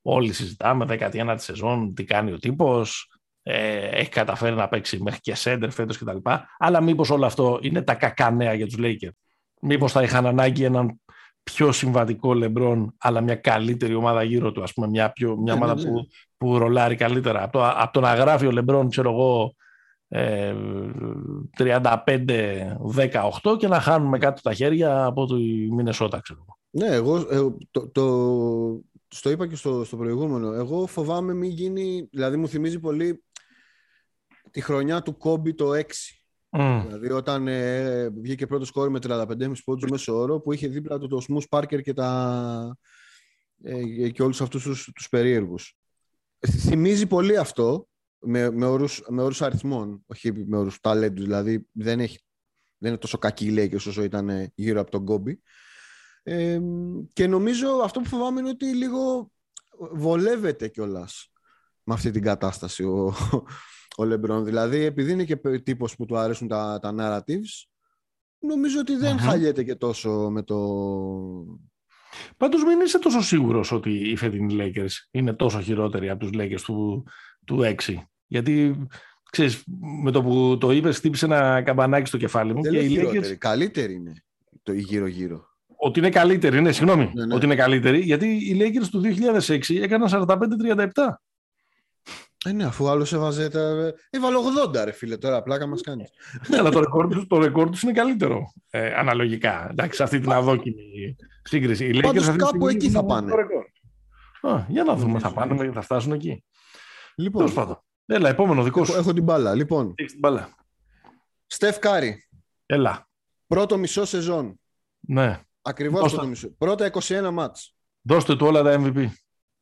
S1: Όλοι συζητάμε 19 τη σεζόν, τι κάνει ο τύπος, ε, έχει καταφέρει να παίξει μέχρι και σέντερ φέτος κτλ. Αλλά μήπως όλο αυτό είναι τα κακά νέα για τους Lakers. Μήπως θα είχαν ανάγκη έναν πιο συμβατικό Λεμπρόν, αλλά μια καλύτερη ομάδα γύρω του, ας πούμε, μια, πιο, μια ναι, ομάδα ναι, ναι. Που, που ρολάρει καλύτερα. Από το, από το να γράφει ο Λεμπρόν, ξέρω εγώ, ε, 35-18 και να χάνουμε κάτι τα χέρια από το Μινεσότα, ξέρω εγώ.
S2: Ναι, εγώ ε, το, το, στο είπα και στο, στο προηγούμενο. Εγώ φοβάμαι μην γίνει, δηλαδή μου θυμίζει πολύ τη χρονιά του Κόμπι το 6. Mm. Δηλαδή όταν ε, βγήκε πρώτο σκόρ με 35,5 πόντους μέσω όρο που είχε δίπλα του το Σμους Πάρκερ και, τα, ε, και όλους αυτούς τους, τους περίεργους. Θυμίζει πολύ αυτό με, με, όρους, με όρους αριθμών, όχι με όρους ταλέντους. Δηλαδή δεν, έχει, δεν είναι τόσο κακή λέει και όσο ήταν ε, γύρω από τον Κόμπι. Ε, και νομίζω αυτό που φοβάμαι είναι ότι λίγο βολεύεται κιόλας με αυτή την κατάσταση ο, ο Λεμπρόν. Δηλαδή, επειδή είναι και τύπος που του αρέσουν τα, τα narratives, νομίζω ότι δεν χαλιέται και τόσο με το...
S1: Πάντως μην είσαι τόσο σίγουρος ότι οι φετινοί Lakers είναι τόσο χειρότεροι από τους Lakers του, του 6. Γιατί, ξέρεις, με το που το είπες, χτύπησε ένα καμπανάκι στο κεφάλι μου.
S2: Δεν και οι Lakers... Καλύτερη είναι το γύρω-γύρω.
S1: Ότι είναι καλύτερη, ναι, συγγνώμη. Ναι, ναι. Ότι είναι καλύτερη, γιατί οι Lakers του 2006 έκαναν 45-37.
S2: Ε, ναι, αφού άλλος έβαζε. Τα... Έβαλε 80, ρε φίλε, τώρα πλάκα μας κάνεις.
S1: ναι, αλλά το ρεκόρ του το ρεκόρ τους είναι καλύτερο. Ε, αναλογικά. Εντάξει, αυτή την αδόκιμη σύγκριση.
S2: Πάντως κάπου εκεί θα πάνε.
S1: Α, για να δούμε, θα πάνε, θα φτάσουν εκεί.
S2: Λοιπόν,
S1: πάντων. Έλα, επόμενο δικό
S2: έχω,
S1: σου.
S2: Έχω την μπάλα. Λοιπόν,
S1: Έχεις την μπάλα.
S2: Στεφ Κάρι.
S1: Έλα.
S2: Πρώτο μισό σεζόν.
S1: Ναι.
S2: Ακριβώς πρώτο μισό. Πρώτα 21 μάτς.
S1: Δώστε του όλα τα MVP.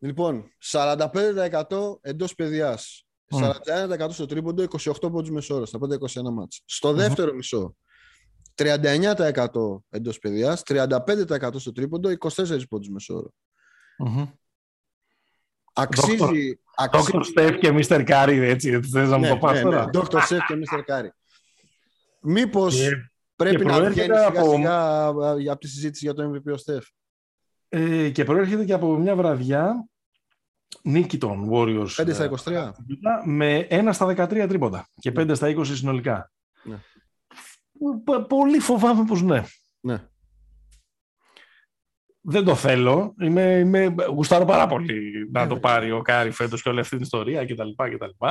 S2: Λοιπόν, 45% εντός παιδιάς. 41% στο τρίποντο, 28 πόντους μεσόωρο στα πρώτα 21 μάτς. Στο δεύτερο μισό, 39% εντός παιδιάς, 35% στο τρίποντο, 24 πόντους μεσόωρο. Mm-hmm. Αξίζει.
S1: Dr. Steph και Mr. Curry, έτσι, θες να μου το πας τώρα.
S2: Dr. Steph και Mr. Curry. Μήπως πρέπει να βγαίνει σιγά σιγά από τη συζήτηση για το MVP ο Steph.
S1: Ε, και προέρχεται και από μια βραδιά νίκη των Warriors
S2: 5 στα 23.
S1: με 1 στα 13 τρίποντα και 5 στα 20 συνολικά. Ναι. Πολύ φοβάμαι πως ναι.
S2: ναι.
S1: Δεν το θέλω. Είμαι, είμαι, γουστάρω πάρα πολύ να το πάρει ο Κάρι φέτος και όλη αυτή την ιστορία κτλ. κτλ.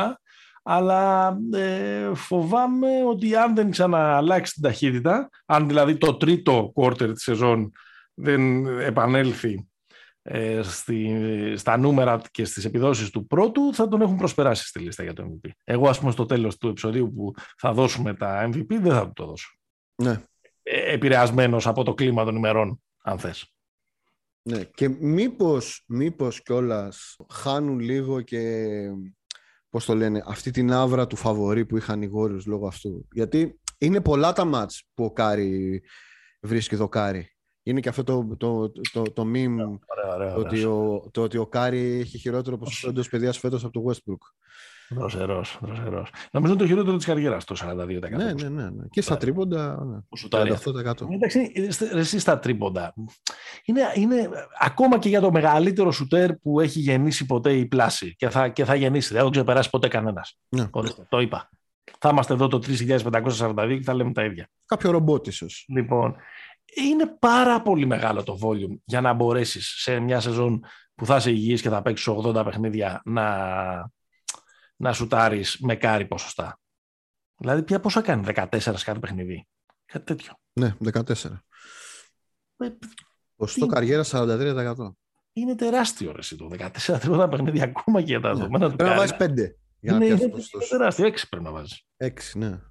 S1: Αλλά ε, φοβάμαι ότι αν δεν ξανααλλάξει την ταχύτητα, αν δηλαδή το τρίτο quarter της σεζόν δεν επανέλθει ε, στη, στα νούμερα και στις επιδόσεις του πρώτου θα τον έχουν προσπεράσει στη λίστα για το MVP. Εγώ ας πούμε στο τέλος του επεισοδίου που θα δώσουμε τα MVP δεν θα του το δώσω.
S2: Ναι.
S1: Ε, επηρεασμένος από το κλίμα των ημερών, αν θες.
S2: Ναι, και μήπως, μήπως κιόλας χάνουν λίγο και πώς το λένε, αυτή την άβρα του φαβορή που είχαν οι Warriors λόγω αυτού. Γιατί είναι πολλά τα ματς που ο Κάρι βρίσκει δοκάρι. Είναι και αυτό το, το, το, το, meme
S1: ωραία, ωραία,
S2: ότι, ο, το ότι ο Κάρι έχει χειρότερο ποσοστό εντός πεδιάς φέτος από το Westbrook.
S1: Δροσερός, δροσερός. Νομίζω είναι το χειρότερο της καριέρας το 42%.
S2: Ναι, ναι, ναι, ναι. Και στα τρίποντα. Ναι.
S1: 38%. Εντάξει, εσύ στα τρίποντα. Είναι, είναι ακόμα και για το μεγαλύτερο σουτέρ που έχει γεννήσει ποτέ η πλάση και θα, και θα γεννήσει. Δεν θα ξεπεράσει ποτέ κανένας.
S2: Ναι.
S1: Το είπα. Θα είμαστε εδώ το 3542 και θα λέμε τα ίδια.
S2: Κάποιο ρομπότ ίσως.
S1: Λοιπόν, είναι πάρα πολύ μεγάλο το volume για να μπορέσεις σε μια σεζόν που θα είσαι υγιής και θα παίξεις 80 παιχνίδια να, να σουτάρεις με κάρι ποσοστά. Δηλαδή πια πόσα κάνει 14 σε κάθε παιχνίδι. Κάτι τέτοιο.
S2: Ναι, 14. Ε, Ποσοστό καριέρα 43%.
S1: Είναι τεράστιο ρε, το 14 τρίποτα παιχνίδια ακόμα και για τα ναι. δεδομένα του.
S2: Πρέπει να βάζεις 5 για να
S1: είναι, είναι, είναι τεράστιο. 6 πρέπει να βάζεις.
S2: 6, ναι.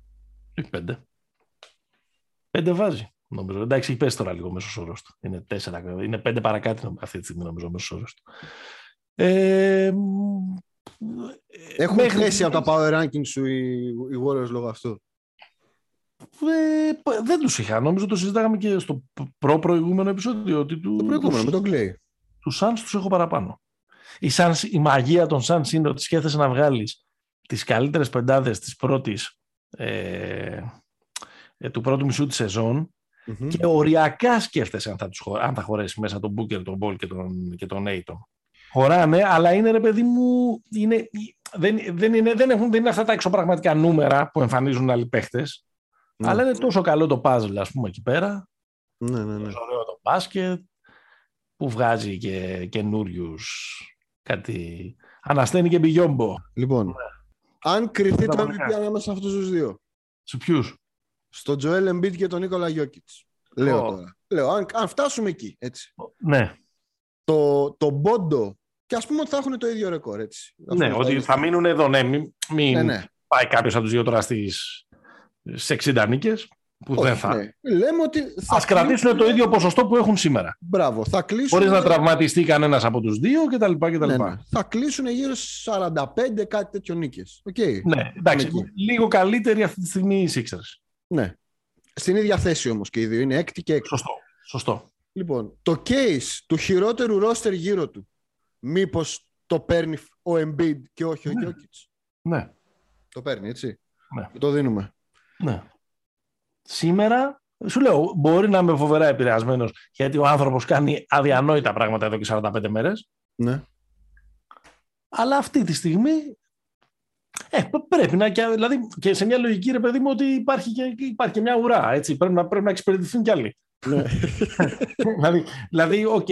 S1: Όχι 5. 5 βάζει. Νομίζω. Εντάξει, έχει πέσει τώρα λίγο ο μέσος όρος του. Είναι, 4, είναι 5 παρακάτω αυτή τη στιγμή, νομίζω, ο μέσος όρος του. Ε,
S2: Έχουν μέχρι... πέσει από τα power ranking σου οι, οι Warriors λόγω αυτού;
S1: Ε, δεν τους είχα. Νομίζω το συζητάγαμε και στο προ-προηγούμενο επεισόδιο. Ότι του,
S2: το προηγούμενο, με τον Clay.
S1: Τους Suns τους έχω παραπάνω. Η, Suns, η μαγεία των Suns είναι ότι σκέφτεσαι να βγάλεις τις καλύτερες πεντάδες της πρώτης. Ε, ε, του πρώτου μισού της σεζόν Mm-hmm. Και οριακά σκέφτεσαι αν θα, τους, αν θα χωρέσεις μέσα τον Μπούκερ, τον Μπολ και τον, και τον Ayton. Χωράνε, αλλά είναι ρε παιδί μου, είναι, δεν, δεν, είναι, δεν, έχουν, δεν είναι αυτά τα εξωπραγματικά νούμερα που εμφανίζουν άλλοι παίχτες. Mm. Αλλά είναι τόσο καλό το puzzle, ας πούμε, εκεί πέρα.
S2: Ναι, ναι, ναι.
S1: Τόσο ωραίο το μπάσκετ, που βγάζει και καινούριους κάτι. Ανασταίνει και μπιγιόμπο.
S2: Λοιπόν, αν κρυφτεί το MVP ανάμεσα σε αυτούς τους δύο.
S1: Σε ποιους;
S2: στον Τζοέλ Εμπίτ και τον Νίκολα Γιώκητ. Λέω τώρα. Λέω, αν, αν φτάσουμε εκεί, έτσι.
S1: Ναι.
S2: Το, το Μπόντο, και ας πούμε ότι θα έχουν το ίδιο ρεκόρ, έτσι.
S1: ναι, ότι θα μείνουν εδώ, ναι. Μην, μην ναι, ναι. πάει κάποιος από τους δύο τώρα στις 60 νίκες. Που Όχι, δεν θα. Ναι.
S2: Λέμε ότι
S1: θα Ας κρατήσουν το ίδιο ποσοστό που έχουν σήμερα.
S2: Μπράβο. Θα κλείσουν...
S1: Χωρίς να τραυματιστεί κανένας από τους δύο κτλ. κτλ. Ναι, ναι.
S2: Θα κλείσουν γύρω στις 45 κάτι τέτοιο νίκες. Okay.
S1: Ναι, εντάξει. Λίγο καλύτερη αυτή τη στιγμή οι Sixers.
S2: Ναι. Στην ίδια θέση όμως και οι δύο. Είναι έκτη και έκτη.
S1: Σωστό. Σωστό.
S2: Λοιπόν, το case του χειρότερου ρόστερ γύρω του μήπως το παίρνει ο Embiid και όχι ο
S1: Ναι.
S2: Jokic;
S1: Ναι.
S2: Το παίρνει, έτσι.
S1: Ναι.
S2: Και Το δίνουμε.
S1: ναι. Σήμερα, σου λέω, μπορεί να είμαι φοβερά επηρεασμένος γιατί ο άνθρωπος κάνει αδιανόητα πράγματα εδώ και 45 μέρες.
S2: Ναι.
S1: Αλλά αυτή τη στιγμή. Ε, π- πρέπει να. και- Δηλαδή, και σε μια λογική, ρε παιδί μου, ότι υπάρχει και, υπάρχει και μια ουρά. Έτσι. Πρέπει να, πρέπει να εξυπηρετηθούν κι άλλοι.
S2: ναι.
S1: δηλαδή, δηλαδή, οκ,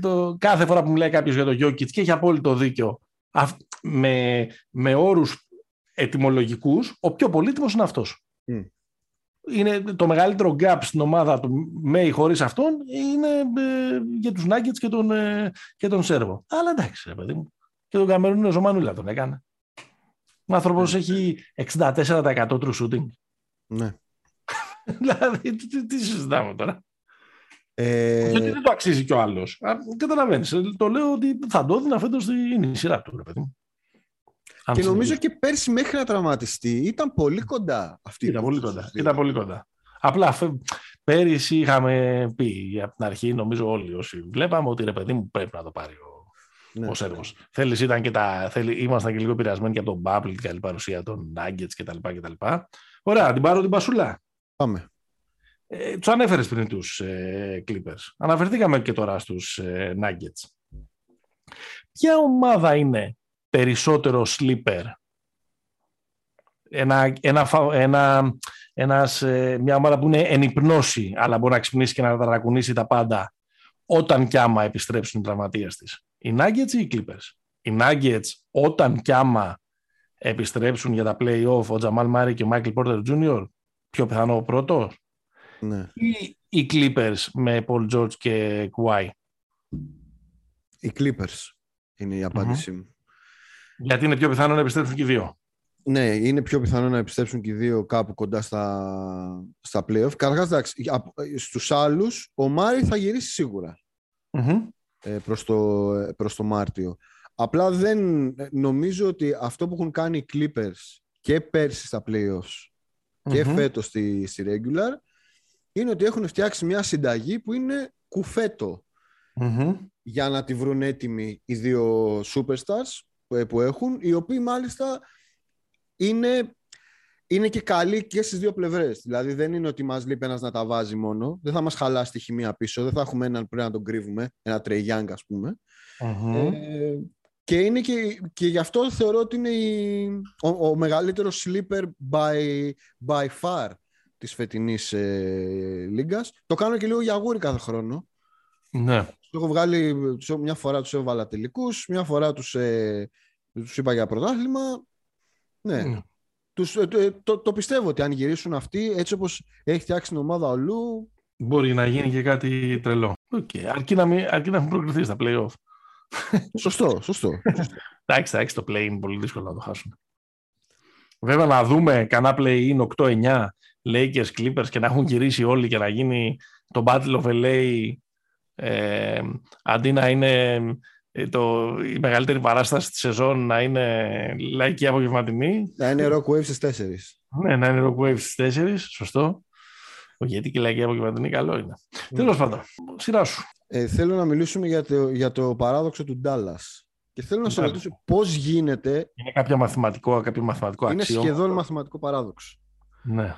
S1: το, κάθε φορά που μιλάει κάποιος για το Jokic και έχει απόλυτο δίκιο αυ- με, με όρους ετοιμολογικούς, ο πιο πολύτιμος είναι αυτός.
S2: Μμ.
S1: Είναι το μεγαλύτερο gap στην ομάδα του με ή χωρίς αυτόν είναι ε, για τους Nuggets και τον, ε, και τον Σέρβο. Αλλά εντάξει, ρε παιδί μου. Και τον Καμερούνιο Ζωμανούλα τον έκανε. Ο άνθρωπος έχει 64% true shooting.
S2: ναι.
S1: δηλαδή, τι, τι, τι συζητάμε τώρα;
S2: Ε,
S1: Γιατί δεν το αξίζει κι ο άλλος. Καταλαβαίνεις. Το λέω ότι θα το έδινα φέτος είναι η σειρά του, ρε παιδί μου. Αν
S2: και νομίζω
S1: συνεχίσει.
S2: και πέρσι μέχρι να τραυματιστεί ήταν πολύ κοντά αυτή η
S1: Ήταν πολύ
S2: υπόθεση.
S1: κοντά. Ήταν πολύ κοντά. Απλά φε- πέρυσι είχαμε πει από την αρχή, νομίζω όλοι όσοι βλέπαμε, ότι ρε παιδί μου πρέπει να το πάρει ο,
S2: Ναι.
S1: ο Σέρβος. Θέλεις, ήταν και τα, θέλει, ήμασταν και λίγο επηρεασμένοι και από τον Bubble και καλή παρουσία των Nuggets κτλ. κτλ. Ωραία, την πάρω την Πασούλα.
S2: Πάμε.
S1: Ε, τους ανέφερες πριν τους ε, Clippers. Αναφερθήκαμε και τώρα στους ε, Nuggets. Ποια ομάδα είναι περισσότερο sleeper, ένα, ένα, φα- ένα, ένας, ε, μια ομάδα που είναι εν υπνώση, αλλά μπορεί να ξυπνήσει και να ταρακουνήσει τα πάντα όταν κι άμα επιστρέψουν οι τραυματίες της. Οι Nuggets ή οι Clippers; Οι Nuggets όταν κι άμα επιστρέψουν για τα play-off ο Jamal Murray και ο Michael Porter Jr. Πιο πιθανό ο πρώτος;
S2: Ναι.
S1: ή οι Clippers με Paul George και Kawhi;
S2: Οι Clippers είναι η απάντησή μου.
S1: Γιατί είναι πιο πιθανό να επιστρέψουν και οι δύο;
S2: Ναι, είναι πιο πιθανό να επιστρέψουν και οι δύο κάπου κοντά στα, στα playoff. Καταρχάς, εντάξει, στους άλλους ο Μάρι θα γυρίσει σίγουρα
S1: Μμμ.
S2: Ε, προς, το, ε, προς το Μάρτιο. Απλά δεν ε, νομίζω ότι αυτό που έχουν κάνει οι Clippers και πέρσι στα playoffs και
S1: Μμμ.
S2: φέτος στη, στη regular είναι ότι έχουν φτιάξει μια συνταγή που είναι κουφέτο
S1: Μμμ.
S2: για να τη βρουν έτοιμοι οι δύο superstars που- που έχουν, οι οποίοι μάλιστα είναι, είναι και καλοί και στις δύο πλευρές. Δηλαδή δεν είναι ότι μας λείπει ένας να τα βάζει μόνο, δεν θα μας χαλάσει τη χημεία πίσω, δεν θα έχουμε έναν που πρέπει να τον κρύβουμε, ένα Trey Young ας πούμε.
S1: Μμμ.
S2: Ε, και, είναι και, και γι' αυτό θεωρώ ότι είναι η, ο, ο μεγαλύτερος sleeper by, by far της φετινής ε, λίγκας. Το κάνω και λίγο για αγούρι κάθε χρόνο.
S1: Ναι.
S2: Τους έχω βγάλει, τους- μια φορά τους έβαλα τελικούς, μια φορά τους, ε, τους είπα για πρωτάθλημα. Ναι.
S1: Ναι.
S2: Τους, ε, το, το, το πιστεύω ότι αν γυρίσουν αυτοί, έτσι όπως έχει φτιάξει την ομάδα ο Λου,
S1: Μπορεί να γίνει και κάτι τρελό. Οκ. Αρκεί, να μην, αρκεί να μην προκριθεί στα play-off.
S2: σωστό, σωστό.
S1: Εντάξει, εντάξει, το play είναι πολύ δύσκολο να το χάσουν. Βέβαια να δούμε κανένα play-in 8-9 Lakers, Clippers και να έχουν γυρίσει όλοι και να γίνει το Battle of LA ε, αντί να είναι ε, το, η μεγαλύτερη παράσταση της σεζόν να είναι λαϊκή απογευματινή.
S2: να είναι Rock Wave στις 4.
S1: Ναι, να είναι Rock Wave στις 4, σωστό. Όχι, γιατί και λαϊκή απογευματινή καλό είναι.
S2: Mm.
S1: Τέλος πάντων, σειρά σου.
S2: Ε, θέλω να μιλήσουμε για το, για το παράδοξο του Dallas. Και θέλω να σε
S1: Dallas.
S2: ρωτήσω πώς γίνεται,
S1: Είναι κάποιο μαθηματικό, κάποιο μαθηματικό
S2: είναι
S1: αξίωμα;
S2: σχεδόν μαθηματικό παράδοξο.
S1: Ναι.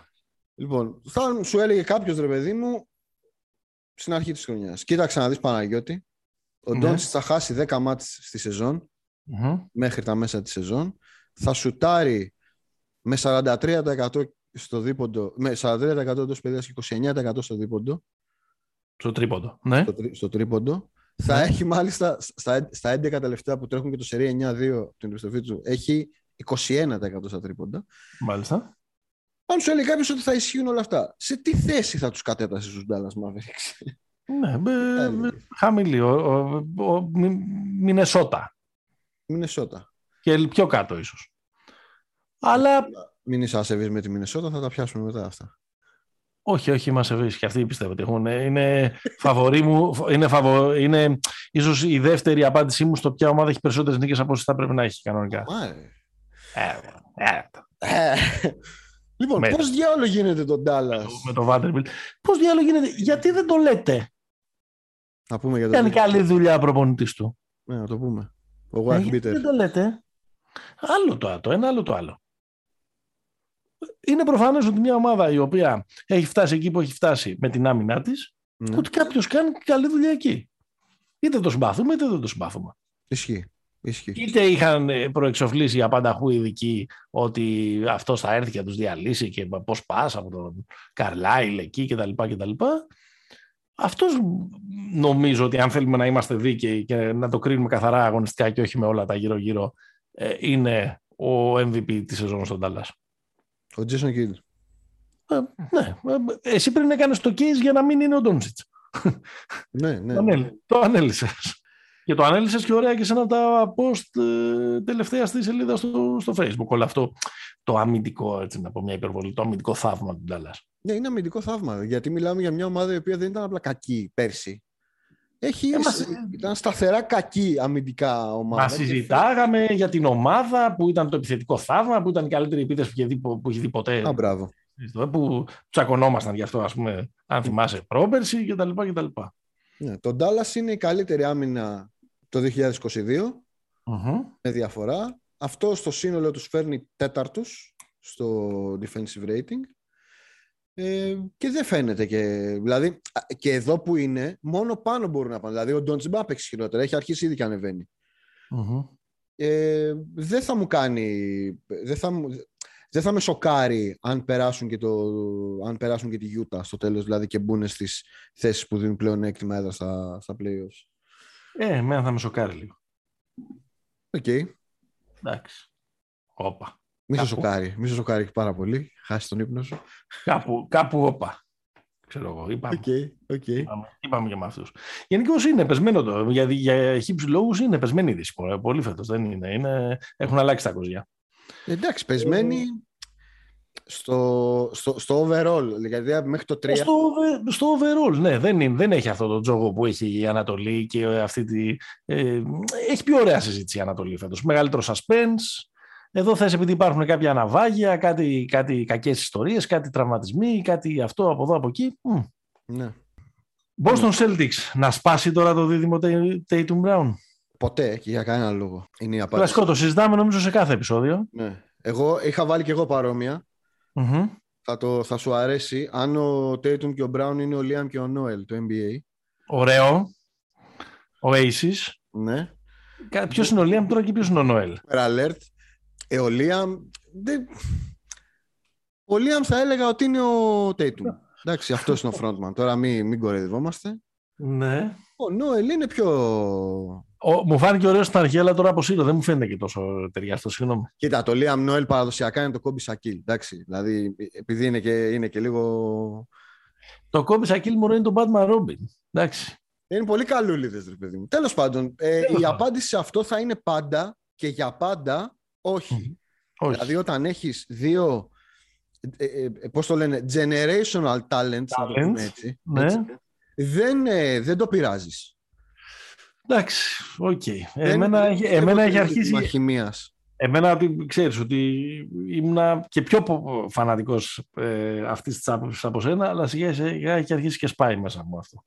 S2: Λοιπόν, θα σου έλεγε κάποιος ρε παιδί μου στην αρχή της χρονιάς. Κοίταξε να δεις Παναγιώτη. Ο
S1: Ναι.
S2: Ντόντσιτς θα χάσει 10 μάτς στη σεζόν,
S1: Μμμ.
S2: μέχρι τα μέσα της σεζόν. Θα σουτάρει με 43% στο δίποντο, με 43% εντός παιδείας και 29% στο δίποντο,
S1: Στο τρίποντο. Ναι.
S2: στο, τρί- στο τρίποντο. Θα
S1: Ναι.
S2: έχει μάλιστα στα, στα 11 τελευταία που τρέχουν και το σερί 9-2 την επιστροφή του, έχει 21% στα τρίποντα.
S1: Μάλιστα.
S2: Αν σου έλεγε κάποιος ότι θα ισχύουν όλα αυτά, σε τι θέση θα τους κατέτασε στου Dallas Mavericks.
S1: Ναι, με,
S2: έλεγες;
S1: με, χαμηλή. Ο, ο, ο, Μι- Μινεσότα.
S2: Μινεσότα.
S1: Και πιο κάτω ίσως. Αλλά
S2: Μην είσαι ασεβής με τη Μινεσότα, θα τα πιάσουμε μετά αυτά.
S1: όχι, όχι, μας ευείς και αυτοί πιστεύω ότι έχουν. Είναι φαβορή μου, είναι, φαβο, είναι ίσως η δεύτερη απάντησή μου στο ποια ομάδα έχει περισσότερες νίκες από όσες θα πρέπει να έχει κανονικά.
S2: Μάρε.
S1: Ε, ε,
S2: λοιπόν,
S1: Με-
S2: πώς διάολο γίνεται το Dallas;
S1: με το Vanderbilt. Πώς διάλογο γίνεται, γιατί δεν το λέτε;
S2: Να πούμε για
S1: Κάνει
S2: το
S1: καλή δουλειά ο προπονητής του.
S2: Ναι, να το πούμε. Ο
S1: Ε,
S2: Wife
S1: γιατί
S2: Beater.
S1: δεν το λέτε. Άλλο το, το ένα, άλλο το άλλο. Είναι προφανές ότι μια ομάδα η οποία έχει φτάσει εκεί που έχει φτάσει με την άμυνά της,
S2: Ναι.
S1: ότι κάποιος κάνει καλή δουλειά εκεί. Είτε το συμπαθούμε είτε δεν το συμπαθούμε.
S2: Ισχύει. Ισχύει.
S1: Είτε είχαν ε, προεξοφλήσει απανταχού ειδικοί ότι αυτός θα έρθει και θα τους διαλύσει και πώς πας από τον Καρλάιλ εκεί κτλ. κτλ. Αυτός νομίζω ότι αν θέλουμε να είμαστε δίκαιοι και να το κρίνουμε καθαρά αγωνιστικά και όχι με όλα τα γύρω-γύρω, ε, είναι ο MVP της σεζόν στον Dallas.
S2: Ο Jason Kidd.
S1: Ε, ναι, ε, εσύ πριν έκανες το case για να μην είναι ο Ντόνσιτς.
S2: Ναι, ναι.
S1: Το, ανέλ, το ανέλησες. Και το ανέλησες και ωραία και σε ένα από τα post ε, τελευταία στη σελίδα στο, στο facebook. Όλο αυτό το αμυντικό, έτσι να πω μια υπερβολή, το αμυντικό θαύμα του Dallas.
S2: Ναι, είναι αμυντικό θαύμα. Γιατί μιλάμε για μια ομάδα η οποία δεν ήταν απλά κακή πέρσι. Έχει,
S1: Ε, μας-
S2: Ήταν σταθερά κακή αμυντικά ομάδα.
S1: Μας
S2: Και
S1: συζητάγαμε για την ομάδα που ήταν το επιθετικό θαύμα, που ήταν η καλύτερη επίθεση που είχε δει, που είχε δει ποτέ.
S2: Α, μπράβο.
S1: Που τσακωνόμασταν γι' αυτό, ας πούμε, αν θυμάσαι, πρόπερση κτλ. κτλ.
S2: Ναι, το Dallas είναι η καλύτερη άμυνα το 2022
S1: Μμμ.
S2: με διαφορά. Αυτό στο σύνολο τους φέρνει τέταρτους στο defensive rating. Ε, και δεν φαίνεται και. Δηλαδή, α, και εδώ που είναι, μόνο πάνω μπορούν να πάνε. Δηλαδή, ο Ντόντ Μπά παίξει χειρότερα. Έχει αρχίσει ήδη και ανεβαίνει.
S1: Μμμ.
S2: Ε, δεν θα μου κάνει. Δεν θα, μου, δεν θα με σοκάρει αν περάσουν και, το, αν περάσουν και τη Utah στο τέλος, δηλαδή και μπουν στις θέσεις που δίνουν πλέον έκτημα έδρα στα, στα playoffs.
S1: Ε, εμένα θα με σοκάρει λίγο.
S2: Οκ.
S1: Εντάξει. Όπα.
S2: Μη σε
S1: Κάπου.
S2: σοκάρει. Μη σε σοκάρει πάρα πολύ. Χάσεις τον ύπνο σου.
S1: Κάπου, κάπου όπα. Ξέρω εγώ. Είπαμε.
S2: Οκ. οκ.
S1: Είπαμε, είπαμε και με αυτού. Γενικώ είναι πεσμένο το. Για, για χύψους λόγους είναι πεσμένη η δύση. Πολύ, πολύ φέτος δεν είναι. είναι. Έχουν αλλάξει τα κοζιά.
S2: Εντάξει, πεσμένη στο, στο, στο overall. Δηλαδή μέχρι το 3.
S1: Στο, over- στο overall, ναι, δεν, είναι, δεν έχει αυτό το τζόγο που έχει η Ανατολή και αυτή τη. Ε, έχει πιο ωραία συζήτηση η Ανατολή φέτος. Μεγαλύτερο suspense. Εδώ θες επειδή υπάρχουν κάποια αναβάγια, κάτι, κάτι κακές ιστορίες, κάτι τραυματισμοί, κάτι αυτό από εδώ από εκεί. Μμ.
S2: Ναι.
S1: Boston Celtics, να σπάσει τώρα το δίδυμο Tatum Brown.
S2: Ποτέ και για κανένα λόγο. Είναι η απάντηση.
S1: Κλασικό, το συζητάμε νομίζω σε κάθε επεισόδιο.
S2: Ναι. Εγώ είχα βάλει και εγώ παρόμοια.
S1: Μμμ.
S2: Θα, το, θα σου αρέσει αν ο Tatum και ο Brown είναι ο Liam και ο Noel το NBA.
S1: Ωραίο. Ο Aces.
S2: Ναι.
S1: Ποιος είναι ο Liam τώρα και ποιος είναι ο Νόελ.
S2: Super alert. Ε, ο Liam... Δεν... Ο Liam θα έλεγα ότι είναι ο Tatum. Εντάξει, αυτός είναι ο frontman. Τώρα μην, μην κοροϊδευόμαστε.
S1: Ναι.
S2: Ο Noel είναι πιο...
S1: Ο, μου φάνηκε ωραίος στην αρχή, αλλά τώρα αποσύρω. Δεν μου φαίνεται και τόσο ταιριαστός. Συγγνώμη.
S2: Κοίτα, το Liam Noel παραδοσιακά είναι το Kobe Shaquille. Εντάξει, δηλαδή επειδή είναι και, είναι και λίγο...
S1: Το Κόμπι Σακίλ μου είναι των Batman Robin. Εντάξει.
S2: Είναι πολύ καλούληδες, ρε παιδί μου. Τέλος πάντων, ε,
S1: Τέλος
S2: η
S1: πάντων.
S2: απάντηση σε αυτό θα είναι πάντα και για πάντα όχι.
S1: Όχι.
S2: Δηλαδή όταν έχεις δύο, ε, ε, πώς το λένε, generational talents, να το πούμε
S1: Talents,
S2: έτσι,
S1: ναι.
S2: έτσι, δεν, ε, δεν το πειράζεις.
S1: Εντάξει. Οκ.
S2: Δεν-
S1: Εμένα,
S2: δεν
S1: έχει-
S2: πιστεύω
S1: εμένα
S2: ότι
S1: έχει
S2: είναι
S1: αρχίσει.
S2: ζήτημα χημείας.
S1: Εμένα ότι ξέρεις ότι ήμουνα και πιο πο- φανατικός ε, αυτής της άποψης από σένα, αλλά σιγά σιγά έχει αρχίσει και σπάει μέσα μου αυτό.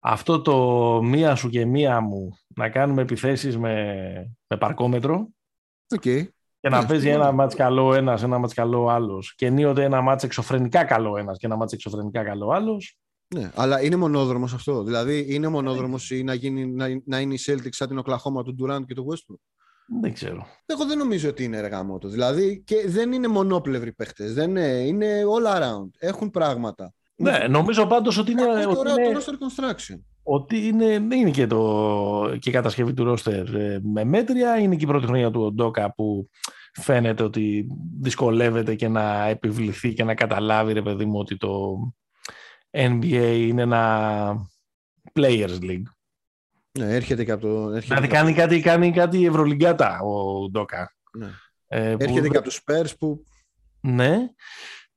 S1: Αυτό το μία σου και μία μου να κάνουμε επιθέσεις με, με παρκόμετρο
S2: Οκ.
S1: και να
S2: Ναι,
S1: παίζει
S2: ναι.
S1: ένα ματς καλό ένας, ένα ματς καλό άλλος και ενίοτε ένα ματς εξωφρενικά καλό ένας και ένα ματς εξωφρενικά καλό άλλος.
S2: Ναι, αλλά είναι μονόδρομος αυτό. Δηλαδή είναι μονόδρομος ή να, γίνει, να, να είναι η Celtics σαν την Οκλαχόμα του Durant και του Westbrook;
S1: Δεν ξέρω.
S2: Εγώ δεν νομίζω ότι είναι εργαμό του. Δηλαδή και δεν είναι μονόπλευροι παίχτες. Δεν είναι, είναι all around. Έχουν πράγματα.
S1: Ναι, νομίζω πάντως ότι είναι,
S2: Κακό το,
S1: ότι
S2: ωραίο
S1: είναι,
S2: το roster construction.
S1: ότι είναι, είναι και, το, και η κατασκευή του ρόστερ ε, με μέτρια. Είναι και η πρώτη χρονιά του Οντόκα που φαίνεται ότι δυσκολεύεται και να επιβληθεί και να καταλάβει ρε παιδί μου ότι το NBA είναι ένα players league.
S2: Ναι, έρχεται και από το. Έρχεται,
S1: Δηλαδή
S2: και,
S1: κάνει κάτι, κάνει κάτι ευρωλυγκάτα ο Ντόκα.
S2: ναι.
S1: Ε, που-
S2: έρχεται και από τους Spurs που.
S1: Ναι.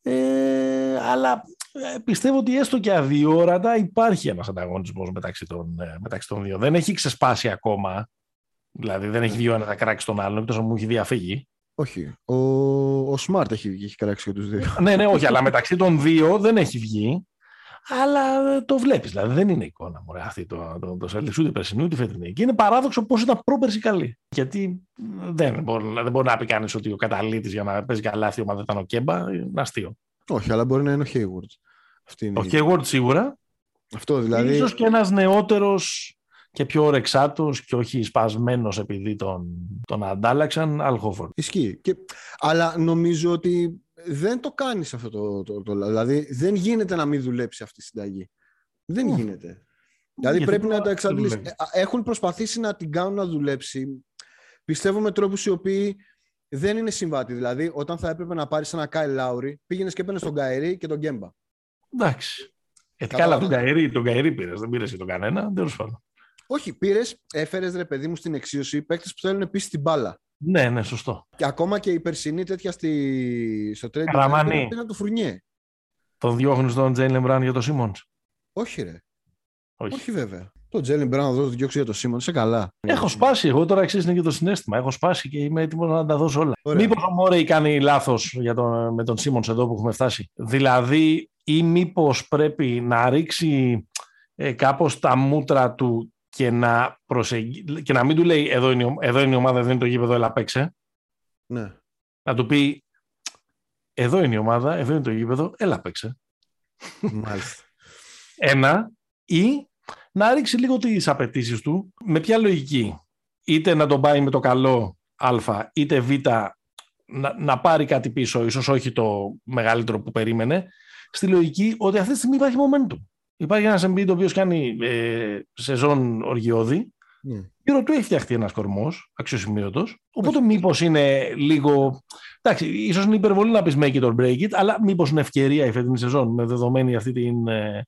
S1: Ε, αλλά ε, πιστεύω ότι έστω και αδιόρατα υπάρχει ένας ανταγωνισμός μεταξύ των, ε, μεταξύ των δύο. Δεν έχει ξεσπάσει ακόμα. Δηλαδή δεν έχει βγει ο ένας να κράξει τον άλλον, εκτός αν μου έχει διαφύγει.
S2: Όχι. Ο, ο Smart έχει, έχει κράξει και τους δύο.
S1: ναι, ναι, όχι, αλλά μεταξύ των δύο δεν έχει βγει. Αλλά το βλέπεις. Δηλαδή δεν είναι εικόνα μου αυτή το, το, το, το ούτε περσινού ούτε φετινή. Και είναι παράδοξο πώς ήταν πρόπερση καλή. Γιατί δεν μπορεί, δεν μπορεί να πει κανείς ότι ο καταλήτης για να παίζει καλά αυτή η ομάδα ήταν ο Κέμπα. Είναι αστείο.
S2: Όχι, αλλά μπορεί να είναι ο Hayward.
S1: Ο Hayward σίγουρα.
S2: Αυτό δηλαδή.
S1: Ίσως και ένας νεότερος και πιο ορεξάτος και όχι σπασμένος επειδή τον, τον αντάλλαξαν, Αλχόφορντ.
S2: Ισχύει. Και, αλλά νομίζω ότι δεν το κάνεις αυτό το, το, το, Δηλαδή δεν γίνεται να μην δουλέψει αυτή η συνταγή. Δεν γίνεται. Δηλαδή πρέπει να το εξαντλήσεις. Ε, έχουν προσπαθήσει να την κάνουν να δουλέψει. Πιστεύω με τρόπους οι οποίοι δεν είναι συμβατοί. Δηλαδή, όταν θα έπρεπε να πάρεις ένα Κάι Λάουρι, πήγαινες και έπαιρνες τον Καερή και τον Γκέμπα.
S1: Εντάξει. Ε, καλά, τον Καερή, τον Καερή πήρες. Δεν πήρες και τον κανένα. Τέλος πάντων.
S2: Όχι, πήρες, έφερες ρε παιδί μου στην εξίωση παίκτες που θέλουν επίση την μπάλα.
S1: Ναι, ναι, σωστό.
S2: Και ακόμα και η περσινή τέτοια στη... στο τρέντ
S1: Ήταν
S2: το φουρνιέ.
S1: Τον διώχνεις τον Τζέιλεν Μπράν για τον Σίμον.
S2: Όχι, ρε. Όχι, Όχι βέβαια. Το Τζέιλεν Μπράν να το διώξει για τον Σίμον, σε καλά.
S1: Έχω σπάσει. Εγώ τώρα αξίζει και το συνέστημα. Έχω σπάσει και είμαι έτοιμος να τα δώσω όλα. Μήπως ο Μόρεϊ κάνει λάθος τον... με τον Σίμον εδώ που έχουμε φτάσει; Δηλαδή, ή μήπως πρέπει να ρίξει ε, κάπως τα μούτρα του και να, προσεγγί... και να μην του λέει εδώ είναι, εδώ είναι η ομάδα, εδώ είναι το γήπεδο, έλα παίξε.
S2: Ναι.
S1: Να του πει εδώ είναι η ομάδα, εδώ είναι το γήπεδο, έλα παίξε.
S2: Μάλιστα.
S1: Ένα. Ή να ρίξει λίγο τις απαιτήσεις του. Με ποια λογική; Είτε να τον πάει με το καλό α, είτε β, να, να πάρει κάτι πίσω, ίσως όχι το μεγαλύτερο που περίμενε, στη λογική ότι αυτή τη στιγμή υπάρχει momentum. Υπάρχει ένας Embiid ο οποίος κάνει ε, σεζόν οργιώδη. Mm. Γύρω του έχει φτιαχτεί ένας κορμός αξιοσημείωτος. Οπότε mm. μήπως είναι λίγο. Εντάξει, ίσως είναι υπερβολή να πεις make it or break it, αλλά μήπως είναι ευκαιρία η φετινή σεζόν με δεδομένη αυτή την, ε,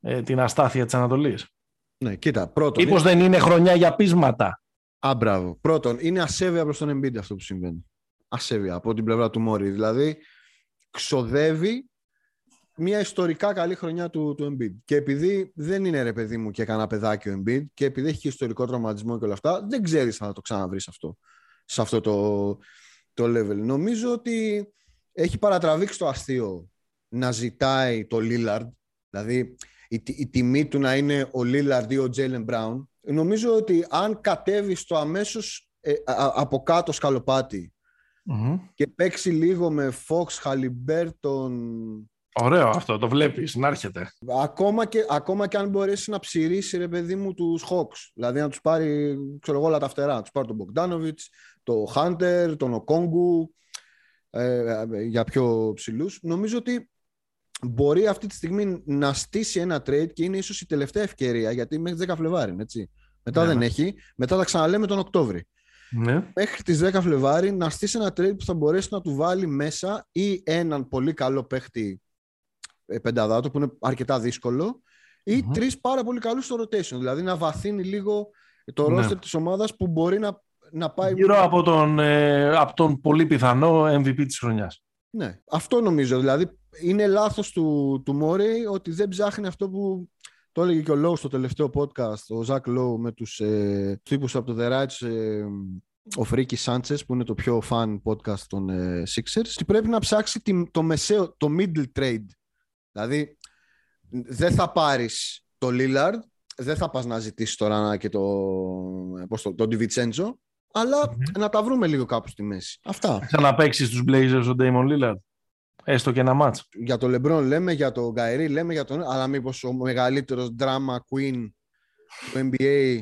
S1: ε την αστάθεια της Ανατολής.
S2: Ναι, κοίτα. Πρώτον.
S1: Μήπως δεν είναι χρονιά για πείσματα.
S2: Α, μπράβο. Πρώτον, είναι ασέβεια προς τον Embiid αυτό που συμβαίνει. Ασέβεια από την πλευρά του Μόρι. Δηλαδή, ξοδεύει μια ιστορικά καλή χρονιά του, του Embiid. Και επειδή δεν είναι ρε παιδί μου και κανένα παιδάκι ο Embiid και επειδή έχει και ιστορικό τραυματισμό και όλα αυτά, δεν ξέρεις αν θα το ξαναβρεις αυτό, σε αυτό το, το level. Νομίζω ότι έχει παρατραβήξει το αστείο να ζητάει το Lillard, δηλαδή η, η τιμή του να είναι ο Lillard ή ο Jalen Brown. Νομίζω ότι αν κατέβει στο αμέσως ε, από κάτω και παίξει λίγο με Fox, Halliburton,
S1: Ωραίο αυτό, το βλέπεις, να έρχεται.
S2: Ακόμα και, ακόμα και αν μπορέσει να ψηρίσει, ρε παιδί μου, τους Hawks. Δηλαδή να τους πάρει, ξέρω εγώ, όλα τα φτερά. Να τους πάρει τον Bogdanovic, τον Hunter, τον Οκόγκου, ε, για πιο ψηλούς. Νομίζω ότι μπορεί αυτή τη στιγμή να στήσει ένα trade και είναι ίσως η τελευταία ευκαιρία, γιατί μέχρι 10 Φλεβάρι, έτσι. Μετά ναι. δεν έχει. Μετά θα ξαναλέμε τον Οκτώβρη.
S1: Ναι.
S2: Μέχρι τις 10 Φλεβάρι να στήσει ένα trade που θα μπορέσει να του βάλει μέσα ή έναν πολύ καλό παίχτη ε, πενταδάτο που είναι αρκετά δύσκολο ή mm-hmm. τρεις πάρα πολύ καλούς στο rotation. Δηλαδή να βαθύνει λίγο το ναι. roster της ομάδας που μπορεί να, να πάει.
S1: Γύρω από τον, ε, από τον πολύ πιθανό MVP της χρονιάς.
S2: Ναι, αυτό νομίζω. Δηλαδή είναι λάθος του, του Μόρεϊ ότι δεν ψάχνει αυτό που το έλεγε και ο Λόου στο τελευταίο podcast, ο Ζακ Λόου με τους ε, τύπους από το The Rights, ε, ο Φρίκης Σάντσες που είναι το πιο fan podcast των ε, Sixers και πρέπει να ψάξει το μεσαίο, το middle trade Δηλαδή, δεν θα πάρεις το Lillard, δεν θα πας να ζητήσεις τώρα και το, πώς το, τον Divincenzo, αλλά να τα βρούμε λίγο κάπου στη μέση. Αυτά.
S1: Ξαναπαίξεις τους Blazers ο Damon Lillard. Έστω και ένα μάτς.
S2: Για το LeBron λέμε, για το Γκαϊρή λέμε, για τον... αλλά μήπως ο μεγαλύτερος drama queen του NBA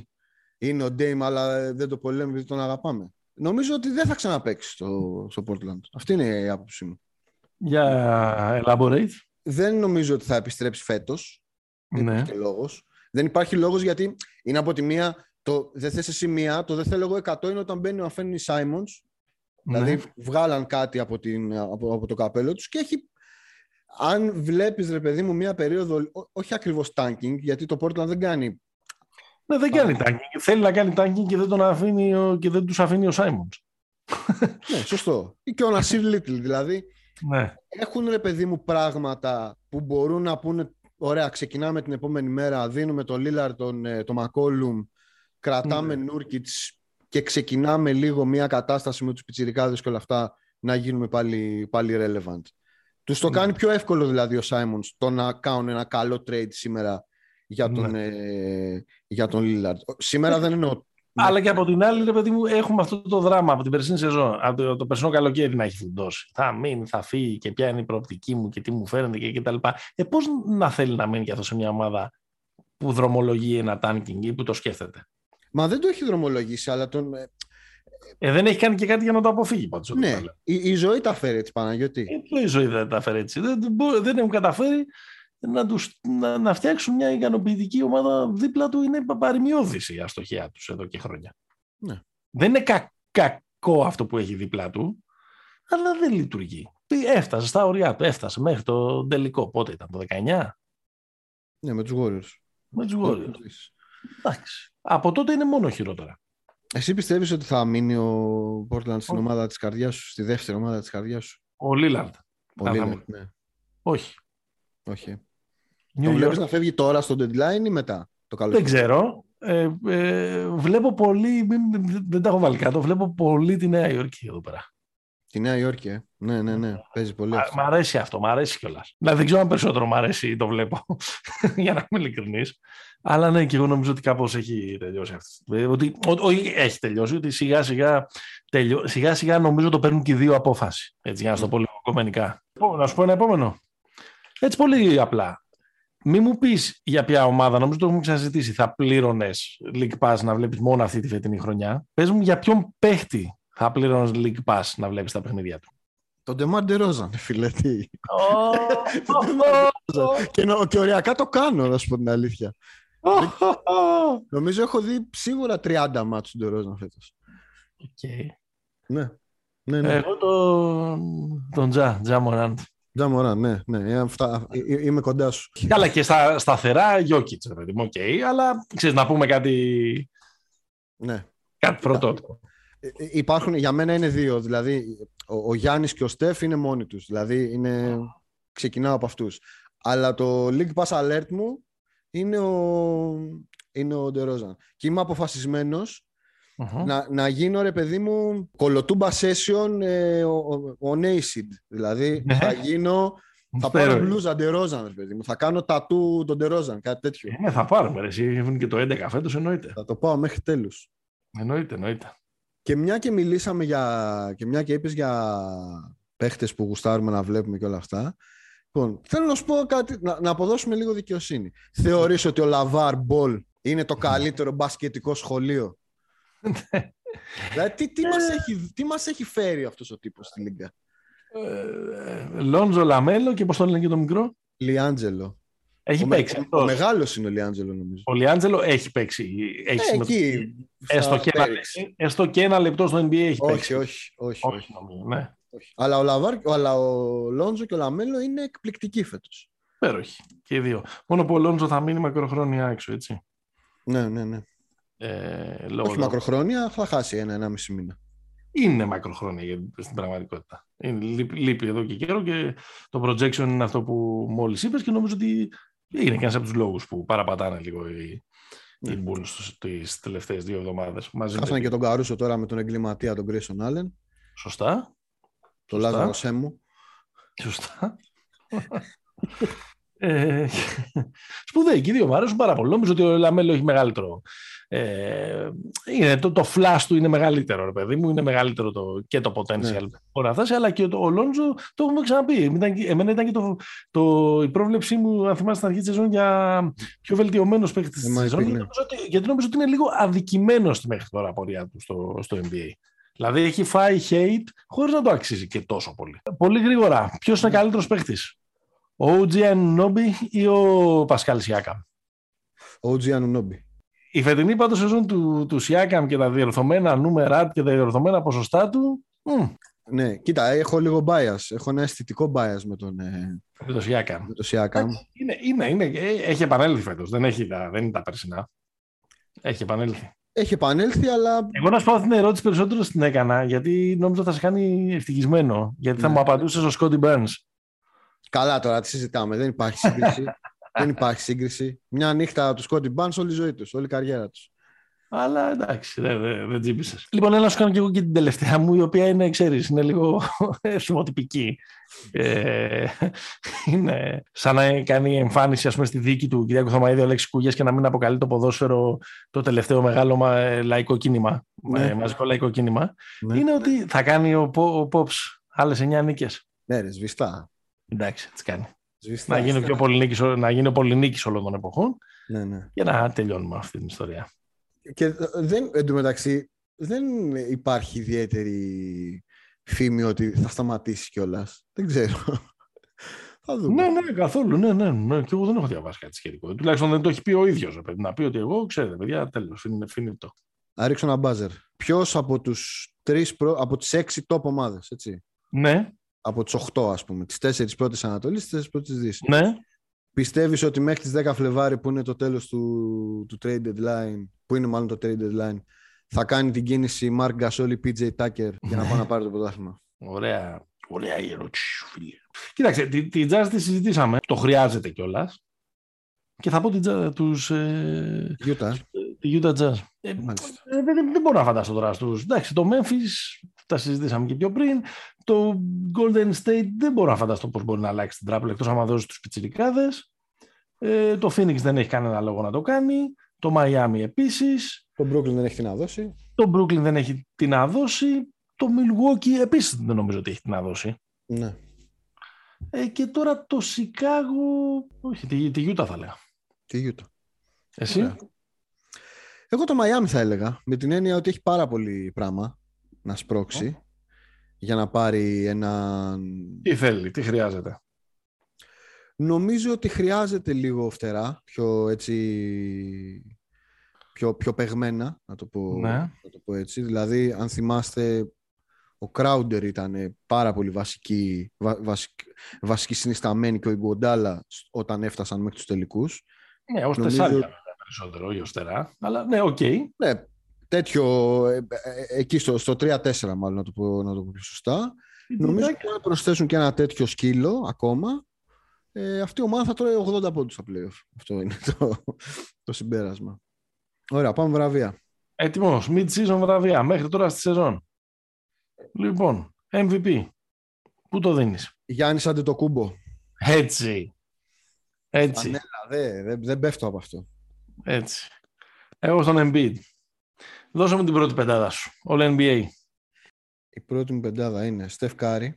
S2: είναι ο Dame, αλλά δεν το πολύ λέμε επειδή τον αγαπάμε. Νομίζω ότι δεν θα ξαναπαίξεις στο, στο Portland. Αυτή είναι η άποψή μου.
S1: Για elaborate
S2: δεν νομίζω ότι θα επιστρέψει φέτος. Δεν ναι. υπάρχει λόγος. Δεν υπάρχει λόγος γιατί είναι από τη μία. Το δεν θες εσύ μία, το δεν θέλω εγώ 100 είναι όταν μπαίνει ο Αφένι Σάιμον. Ναι. Δηλαδή βγάλαν κάτι από, την, από, από το καπέλο τους και έχει. Αν βλέπεις ρε παιδί μου μία περίοδο, όχι ακριβώς tanking, γιατί το Portland δεν κάνει.
S1: Ναι, δεν κάνει tanking. Θέλει να κάνει tanking και δεν, τον αφήνει, και δεν τους αφήνει ο Σάιμον.
S2: ναι, σωστό. Ή και ο Νασίρ Λίτλ. Δηλαδή
S1: ναι.
S2: Έχουν ρε παιδί μου πράγματα που μπορούν να πούνε ωραία ξεκινάμε την επόμενη μέρα, δίνουμε το Λίλαρ, τον, ε, το Μακόλουμ, κρατάμε ναι. Νούρκιτς και ξεκινάμε λίγο μια κατάσταση με τους πιτσιρικάδες και όλα αυτά να γίνουμε πάλι, πάλι relevant. Τους το κάνει πιο εύκολο δηλαδή ο Σάιμονς το να κάνουν ένα καλό trade σήμερα για τον, ναι. ε, για τον Lillard. Σήμερα δεν εννοώ
S1: αλλά και από την άλλη, ρε παιδί μου, έχουμε αυτό το δράμα από την περσινή σεζόν. Από το, το περσινό καλοκαίρι να έχει φουντώσει. Θα μείνει, θα φύγει και ποια είναι η προοπτική μου και τι μου φαίνεται και κτλ. Ε, Πώς να θέλει να μείνει και αυτός σε μια ομάδα που δρομολογεί ένα tanking ή που το σκέφτεται;
S2: Μα δεν το έχει δρομολογήσει, αλλά τον.
S1: Ε, δεν έχει κάνει και κάτι για να το αποφύγει πάντως.
S2: Ναι, η, η, ζωή τα φέρει έτσι, Παναγιώτη.
S1: Ε, η ζωή δεν τα φέρει έτσι. Δεν, δεν, δεν έχουν καταφέρει να, τους, να, να φτιάξουν μια ικανοποιητική ομάδα δίπλα του είναι παρημιώδηση η αστοχία τους εδώ και χρόνια.
S2: Ναι.
S1: Δεν είναι κα, κακό αυτό που έχει δίπλα του, αλλά δεν λειτουργεί. Έφτασε στα ωριά του, έφτασε μέχρι το τελικό. Πότε ήταν, το 19?
S2: Ναι, με τους Warriors.
S1: Με τους Warriors. Εντάξει. Από τότε είναι μόνο χειρότερα.
S2: Εσύ πιστεύεις ότι θα μείνει ο Portland στην ομάδα της καρδιάς σου, στη δεύτερη ομάδα της καρδιάς σου;
S1: Ο Λίλαρντ.
S2: Ο Λίλαρντ, ναι.
S1: Όχι.
S2: Όχι. New το βλέπεις να φεύγει τώρα στο deadline ή μετά το καλοκαίρι;
S1: Δεν ξέρω. Ε, ε, βλέπω πολύ, δεν τα έχω βάλει κάτω, βλέπω πολύ τη Νέα Υόρκη εδώ πέρα.
S2: Τη Νέα Υόρκη, ε. Ναι, ναι, ναι. Παίζει πολύ.
S1: Μ' αρέσει αυτό, μ' αρέσει κιόλας. Δηλαδή δεν ξέρω αν περισσότερο μ' αρέσει ή το βλέπω, για να είμαι ειλικρινής. Αλλά ναι, και εγώ νομίζω ότι κάπως έχει τελειώσει αυτό. Ε, ότι, όχι, έχει τελειώσει, ότι σιγά σιγά, τελειώ, σιγά σιγά νομίζω το παίρνουν και οι δύο απόφαση. Έτσι, για να σου το πω λίγο κομμενικά. Να σου πω ένα επόμενο. Έτσι πολύ απλά. Μη μου πεις για ποια ομάδα, νομίζω το έχουμε ξαναζητήσει, θα πλήρωνες League Pass να βλέπεις μόνο αυτή τη φετινή χρονιά. Πες μου για ποιον παίχτη θα πλήρωνες League Pass να βλέπεις τα παιχνίδια του.
S2: Τον Ντεμάρντε Ρόζαν, φίλε. Τι. και, οριακά το κάνω, να σου πω την αλήθεια. Νομίζω έχω δει σίγουρα 30 μάτσου του Ντερόζαν φέτος. Ναι. ναι, ναι.
S1: Εγώ τον, τον Τζα, Τζα Μοράντ.
S2: Τζα ναι, ναι. Ε, αυτά, ε, ε, είμαι κοντά σου.
S1: Καλά και στα, σταθερά Γιώκητς, ρε παιδί μου, okay, αλλά ξέρεις να πούμε κάτι...
S2: Ναι.
S1: Κάτι πρωτότυπο.
S2: Υπάρχουν, για μένα είναι δύο, δηλαδή ο, ο Γιάννης και ο Στεφ είναι μόνοι τους, δηλαδή είναι, ξεκινάω από αυτούς. Αλλά το League Pass Alert μου είναι ο, είναι ο Ντερόζαν. Και είμαι αποφασισμένος Mm-hmm. Να, να γίνω ρε παιδί μου κολοτούμπα session ε, ο, ο, ο Δηλαδή ναι. θα γίνω. Θα πάρω μπλούζα ντερόζαν, ρε παιδί μου. Θα κάνω τατού τον ντερόζαν, κάτι τέτοιο.
S1: Ναι, θα πάρουμε. Ρε. Εσύ έχουν και το 11 φέτος, εννοείται.
S2: Θα το πάω μέχρι τέλους.
S1: Εννοείται, εννοείται.
S2: Και μια και μιλήσαμε για. και μια και είπες για παίχτες που γουστάρουμε να βλέπουμε και όλα αυτά. Λοιπόν, θέλω να σου πω κάτι, να, να αποδώσουμε λίγο δικαιοσύνη. Θεωρείς ότι ο Λαβάρ Μπολ είναι το καλύτερο μπασκετικό σχολείο; δηλαδή, τι, τι, μας ε. έχει, τι μας έχει φέρει αυτός ο τύπος στη Λίγκα;
S1: Ε, Λόντζο Λαμέλο και πώς το λένε και το μικρό;
S2: Λιάντζελο.
S1: Έχει ο παίξει.
S2: Ο, ο μεγάλος είναι ο Λιάντζελο νομίζω.
S1: Ο Λιάντζελο έχει παίξει. Έχει
S2: ε, εκεί,
S1: έστω, και ένα, έστω και ένα λεπτό στο NBA έχει
S2: όχι,
S1: παίξει.
S2: Όχι, όχι, όχι. όχι.
S1: Νομίζω, ναι.
S2: όχι. Αλλά, ο Λαβάρ, αλλά ο Λόντζο και ο Λαμέλο είναι εκπληκτικοί φέτος.
S1: Υπέροχοι και οι δύο. Μόνο που ο Λόντζο θα μείνει μακροχρόνια έξω, έτσι.
S2: Ναι, ναι, ναι.
S1: Ε,
S2: λόγω Όχι μακροχρόνια, θα χάσει ένα-ένα μισή μήνα.
S1: Είναι μακροχρόνια στην πραγματικότητα. Είναι, λείπει εδώ και καιρό και το projection είναι αυτό που μόλις είπες και νομίζω ότι είναι και ένας από τους λόγους που παραπατάνε λίγο οι, ναι. οι Bulls τις τελευταίες δύο εβδομάδες.
S2: Χάσανε και τον Καρούσο τώρα με τον εγκληματία τον Grayson Allen.
S1: Σωστά.
S2: Το Λάζαρο Σέμου.
S1: Σωστά. ε, σπουδαίοι και οι δύο μου αρέσουν πάρα πολύ. Νομίζω ότι ο Λαμέλο έχει μεγαλύτερο ε, είναι, το, το flash του είναι μεγαλύτερο, ρε παιδί μου, είναι μεγαλύτερο το, και το potential ναι. μπορεί να φτάσει, αλλά και το, ο Λόντζο το έχουμε ξαναπεί. Ήταν, εμένα ήταν και το, το, η πρόβλεψή μου, αν θυμάστε στην αρχή της σεζόν, για πιο βελτιωμένος παίκτης της σεζόν. Ναι. Γιατί νομίζω ότι είναι λίγο αδικημένος μέχρι τώρα πορεία του στο, στο NBA. Δηλαδή έχει φάει hate χωρίς να το αξίζει και τόσο πολύ. Πολύ γρήγορα. Ποιος είναι καλύτερος παίκτης, ο OG Anunobi ή ο Πασκάλ Σιάκαμ.
S2: Ο OG Anunobi.
S1: Η φετινή πάντως σεζόν του, του Σιάκαμ και τα διορθωμένα νούμερα και τα διορθωμένα ποσοστά του. Μ.
S2: Ναι, κοίτα, έχω λίγο bias. Έχω ένα αισθητικό bias με τον, ε,
S1: με το Σιάκαμ.
S2: Με το Σιάκαμ.
S1: Είναι, είναι, είναι, ε, έχει επανέλθει φέτος. Δεν, έχει, δεν είναι τα περσινά. Έχει επανέλθει.
S2: Έχει επανέλθει, αλλά.
S1: Εγώ να σου πω την ερώτηση περισσότερο στην έκανα, γιατί νόμιζα θα σε κάνει ευτυχισμένο. Γιατί θα ναι. μου απαντούσες ο Σκόντι Μπέρν.
S2: Καλά τώρα, τι συζητάμε. Δεν υπάρχει σύγκριση. Δεν υπάρχει σύγκριση. Μια νύχτα του Σκόντι Μπάν όλη η ζωή τους, όλη η καριέρα τους.
S1: Αλλά εντάξει, δεν δε, δε τζίπησες. Λοιπόν, έλα να σου κάνω και εγώ και την τελευταία μου, η οποία είναι, ξέρεις, είναι λίγο θυμοτυπική. Ε, είναι σαν να κάνει εμφάνιση ας πούμε, στη δίκη του Κυριάκου Θωμαίδη ο Αλέξη Κούγιας και να μην αποκαλεί το ποδόσφαιρο το τελευταίο μεγάλο ε, λαϊκό κίνημα, ναι. ε, μαζικό λαϊκό κίνημα. Ναι. Είναι ότι θα κάνει ο, ο Πόψ άλλες 9 νίκες.
S2: Ναι, ρε, σβηστά.
S1: Εντάξει, έτσι κάνει. Σβηστά, να γίνει, πιο πολυνίκης, να γίνει ο πολυνίκης όλων των εποχών
S2: ναι, ναι.
S1: και να τελειώνουμε αυτή την ιστορία.
S2: Και δεν, εντωμεταξύ δεν υπάρχει ιδιαίτερη φήμη ότι θα σταματήσει κιόλας. Δεν ξέρω.
S1: Θα δούμε. Ναι, ναι, καθόλου. Ναι, ναι, ναι. Και εγώ δεν έχω διαβάσει κάτι σχετικό. Τουλάχιστον δεν το έχει πει ο ίδιος. Να πει ότι εγώ, ξέρετε, παιδιά, τέλος. Είναι φινιτό.
S2: Να ρίξω ένα μπάζερ. Ποιος από τους τρεις, από τις έξι top ομάδες, έτσι;
S1: Ναι.
S2: Από τις 8, ας πούμε. Τις τέσσερις πρώτες Ανατολής, τις τέσσερις πρώτες Δύσης.
S1: Ναι.
S2: Πιστεύεις ότι μέχρι τις 10 Φλεβάρι, που είναι το τέλος του, του trade deadline, που είναι μάλλον το trade deadline, θα κάνει την κίνηση Mark Gasol PJ Tucker για να πάει να πάρει το πρωτάθλημα;
S1: Ωραία. Ωραία η ερώτηση σου, φίλε. Κοίταξε, τη, τη jazz τη συζητήσαμε. Το χρειάζεται κιόλας. Και θα πω την jazz, τους... Ε,
S2: Utah.
S1: Τη Utah Jazz. Ε, ε, δεν, δεν μπορώ να φανταστώ τώρα στους... Εντάξει, το Memphis τα συζητήσαμε και πιο πριν. Το Golden State δεν μπορώ να φανταστώ πώς μπορεί να αλλάξει την τράπουλα εκτός άμα δώσει τους πιτσιρικάδες. Ε, το Phoenix δεν έχει κανένα λόγο να το κάνει. Το Miami επίσης.
S2: Το Brooklyn δεν έχει τι να δώσει.
S1: Το Brooklyn δεν έχει τι να δώσει. Το Milwaukee επίσης δεν νομίζω ότι έχει τι να δώσει.
S2: Ναι.
S1: Ε, και τώρα το Σικάγο... Όχι, τη, τη Utah θα λέγα.
S2: Τη Utah.
S1: Εσύ; Ωραία.
S2: Εγώ το Miami θα έλεγα, με την έννοια ότι έχει πάρα πολύ πράγμα να σπρώξει για να πάρει ένα...
S1: Τι θέλει, τι χρειάζεται;
S2: Νομίζω ότι χρειάζεται λίγο φτερά, πιο έτσι... Πιο, πιο παιγμένα, να το, πω,
S1: ναι.
S2: να το πω έτσι. Δηλαδή, αν θυμάστε, ο Crowder ήταν πάρα πολύ βασική, βα, βασική, βασική συνισταμένη και ο Ιγκοντάλα όταν έφτασαν μέχρι τους τελικούς.
S1: Ναι, ως Νομίζω... τεσσάρια περισσότερο, ή ως τερά. Αλλά ναι, οκ. Okay.
S2: Ναι, τέτοιο, ε, ε, εκεί στο, στο 3-4 μάλλον να το πω, να το πω πιο σωστά. Νομίζω ότι αν προσθέσουν και ένα τέτοιο σκύλο ακόμα, ε, αυτή η ομάδα θα τρώει 80 πόντους στα playoff. Αυτό είναι το, το συμπέρασμα. Ωραία, πάμε βραβεία.
S1: Έτοιμος, mid-season βραβεία, μέχρι τώρα στη σεζόν. Λοιπόν, MVP. Πού το δίνεις;
S2: Γιάννης Αντετοκούμπο.
S1: Έτσι. Έτσι.
S2: δεν δε, δε πέφτω από αυτό.
S1: Έτσι. Εγώ στον Embiid. Δώσε μου την πρώτη πεντάδα σου. All NBA.
S2: Η πρώτη μου πεντάδα είναι Steph Curry.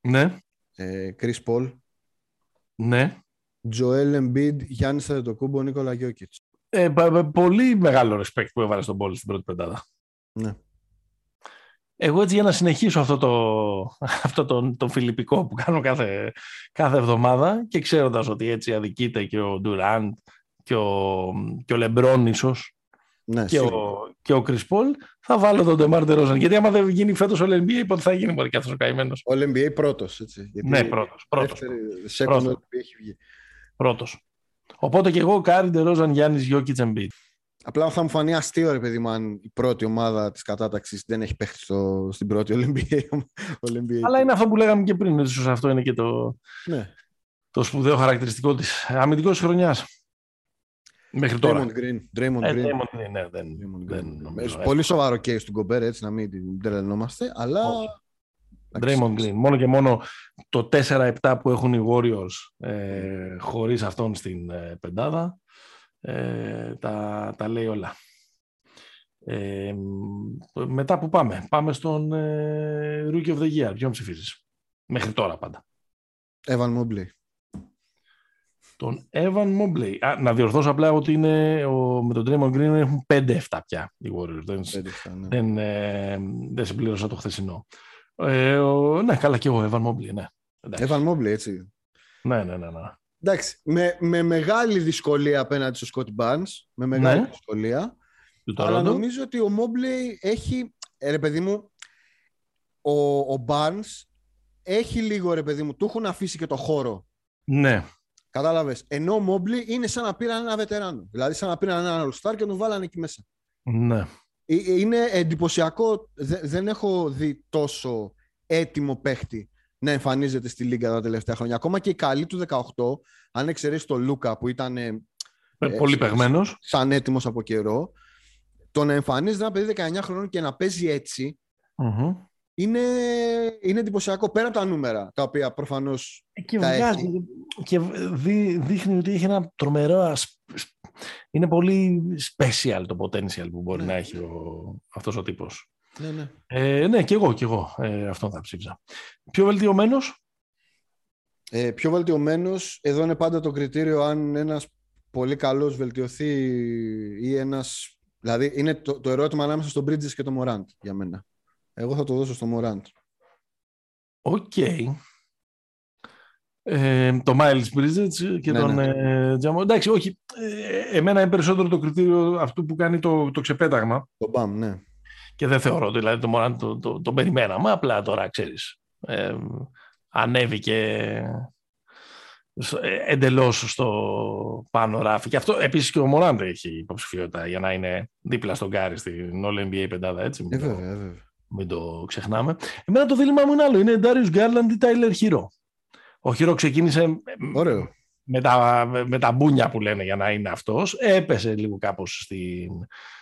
S1: Ναι.
S2: Ε, Chris Paul.
S1: Ναι.
S2: Joel Embiid, Γιάννης Αντετοκούνμπο, Νίκολα Γιόκιτς.
S1: Ε, πολύ μεγάλο respect που έβαλες στον Paul στην πρώτη πεντάδα.
S2: Ναι.
S1: Εγώ έτσι για να συνεχίσω αυτό το, αυτό το, το φιλιππικό που κάνω κάθε, κάθε εβδομάδα και ξέροντας ότι έτσι αδικείται και ο Ντουράντ και ο, και ο Λεμπρόν ίσως
S2: ναι,
S1: και, ο, και ο Chris Paul, θα βάλω τον Ντεμάρ Ντερόζαν. Γιατί άμα δεν γίνει φέτος ο NBA, πότε θα γίνει μπορεί και αυτός ο καημένος.
S2: Ο NBA πρώτος, έτσι.
S1: Γιατί ναι, πρώτος. πρώτος,
S2: δεύτερη, πρώτος. έχει βγει.
S1: Πρώτος. Οπότε και εγώ, Κάρι, Ντερόζαν, Γιάννης, Γιόκιτς, Εμπίντ.
S2: Απλά θα μου φανεί αστείο, ρε παιδί μου, αν η πρώτη ομάδα της κατάταξης δεν έχει παίχτη στο, στην πρώτη Ολυμπία.
S1: Αλλά είναι αυτό που λέγαμε και πριν. Ίσως αυτό είναι και το,
S2: ναι.
S1: το σπουδαίο χαρακτηριστικό της. Αμυντικός χρονιάς. Μέχρι τώρα.
S2: Draymond Green. Draymond
S1: ε,
S2: Green.
S1: Draymond Green, ναι, δεν,
S2: Draymond
S1: δεν
S2: Green.
S1: νομίζω,
S2: Πολύ σοβαρό case του Γκομπέρ, έτσι να μην την τρελαινόμαστε, αλλά...
S1: Draymond Green. Μόνο και μόνο το 4-7 που έχουν οι Warriors ε, χωρίς αυτόν στην ε, πεντάδα ε, τα, τα λέει όλα. Ε, μετά που πάμε. Πάμε στον ε, Rookie of the Year. Ποιον ψηφίζεις; Μέχρι τώρα πάντα.
S2: Evan Mobley.
S1: Τον Evan Mobley. Α, να διορθώσω απλά ότι είναι ο, με τον Draymond Green έχουν 5-7 πια οι Warriors. Δεν, 5-7, ναι. δεν, ε, δεν συμπλήρωσα το χθεσινό. Ε, ο, ναι, καλά και εγώ, Evan Mobley, ναι.
S2: Εντάξει. Evan Mobley, έτσι.
S1: Ναι, ναι, ναι. ναι.
S2: Εντάξει, με, με μεγάλη δυσκολία απέναντι στο Scott Barnes, με μεγάλη
S1: Ναι.
S2: δυσκολία.
S1: Του
S2: Αλλά
S1: Toronto.
S2: νομίζω ότι ο Mobley έχει, ε, ρε παιδί μου, ο, ο Barnes έχει λίγο, ρε παιδί μου, του έχουν αφήσει και το χώρο.
S1: Ναι.
S2: Κατάλαβες. Ενώ ο Mobley είναι σαν να πήραν ένα βετεράνο. Δηλαδή, σαν να πήραν ένα All-Star και τον βάλανε εκεί μέσα.
S1: Ναι.
S2: Ε, ε, Είναι εντυπωσιακό. Δε- δεν έχω δει τόσο έτοιμο παίχτη να εμφανίζεται στη Λίγκα τα τελευταία χρόνια. Ακόμα και η καλή του 18, αν εξαιρέσεις τον Λούκα που ήταν ε,
S1: Ε, Πολύ
S2: σε-
S1: παιγμένος.
S2: σαν έτοιμος από καιρό, το να εμφανίζεται ένα παιδί 19 χρόνων και να παίζει έτσι
S1: Μμμ.
S2: Είναι, είναι εντυπωσιακό πέρα από τα νούμερα τα οποία προφανώς.
S1: Ε, Και,
S2: Τα
S1: βγάζει, και δεί- δείχνει ότι έχει ένα τρομερό. ασ- Είναι πολύ special το potential που μπορεί
S2: Ναι.
S1: να έχει ο, αυτός ο τύπος.
S2: Ναι, ναι.
S1: Ε, ναι, και εγώ, και εγώ ε, αυτόν θα ψήφιζα. Πιο βελτιωμένος,
S2: Ε, πιο βελτιωμένος, εδώ είναι πάντα το κριτήριο αν ένας πολύ καλός βελτιωθεί ή ένας. Δηλαδή, είναι το, το ερώτημα ανάμεσα στον Bridges και το Morant για μένα. Εγώ θα το δώσω στο Morant.
S1: οκ. Ε, το Miles Bridges και
S2: Ναι,
S1: τον
S2: ναι.
S1: ε, Τζα Μο. Εντάξει, όχι. Ε, εμένα είναι περισσότερο το κριτήριο αυτού που κάνει το, το ξεπέταγμα.
S2: Το Bam, ναι.
S1: Και δεν θεωρώ, δηλαδή το Μοράντ το, το, το περιμέναμε, απλά τώρα ξέρεις. Ε, ανέβηκε στο- ε, εντελώς στο πάνω ράφι. Και αυτό επίσης και ο Μοράντ έχει υποψηφιότητα για να είναι δίπλα στον Κάρι στην All NBA πεντάδα, έτσι.
S2: Ε,
S1: Μην, το,
S2: βέβαια, βέβαια.
S1: Μην το ξεχνάμε. Εμένα το δίλημα μου είναι άλλο. Είναι Darius Garland ή Tyler Hero. Ο Hero ξεκίνησε
S2: Ωραίο.
S1: με τα, με τα μπούνια που λένε για να είναι αυτός. Έπεσε λίγο κάπως στην,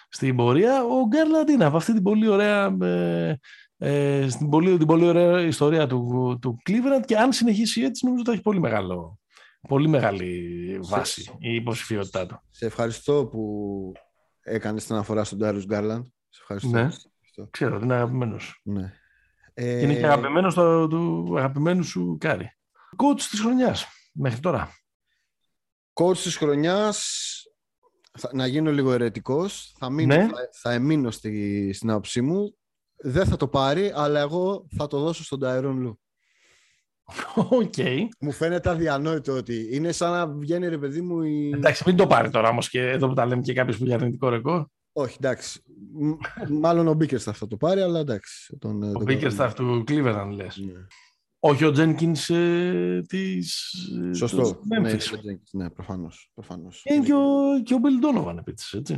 S1: στην πορεία. Ο Γκάρλαντ είναι από αυτή την πολύ ωραία, ε, ε, στην πολύ, την πολύ ωραία ιστορία του, του Cleveland και αν συνεχίσει έτσι νομίζω ότι θα έχει πολύ, μεγάλο, πολύ μεγάλη βάση η υποψηφιότητά του.
S2: Σε ευχαριστώ που έκανες την αναφορά στον Darius Garland. Σε ευχαριστώ.
S1: Ναι.
S2: Ευχαριστώ.
S1: Ξέρω ότι είναι αγαπημένος.
S2: Ναι.
S1: Και είναι και
S2: Ε,
S1: αγαπημένος του, του αγαπημένου σου Κάρι. Coach της χρονιάς μέχρι τώρα.
S2: coach της χρονιάς, θα, να γίνω λίγο αιρετικός, θα, μείνω,
S1: Ναι.
S2: θα, θα εμμείνω στη, στην άποψή μου. Δεν θα το πάρει, αλλά εγώ θα το δώσω στον Tyron Lue.
S1: Οκ.
S2: Μου φαίνεται αδιανόητο ότι είναι σαν να βγαίνει ρε παιδί μου η...
S1: Εντάξει, μην το πάρει τώρα όμως και εδώ που τα λέμε και κάποιος που για αρνητικό ρεκόρ.
S2: Όχι, εντάξει. Μ- Μάλλον ο Bickerstaff θα το πάρει, αλλά εντάξει. Τον,
S1: Ο
S2: τον
S1: Bickerstaff του Cleveland λες.
S2: Ναι.
S1: Όχι ο Τζένκινς ε, της ε,
S2: Σωστό.
S1: της
S2: Ναι,
S1: Memphis.
S2: ναι, ναι, προφανώς. προφανώς.
S1: Είναι και ο, και ο Bill Donovan επίσης, έτσι.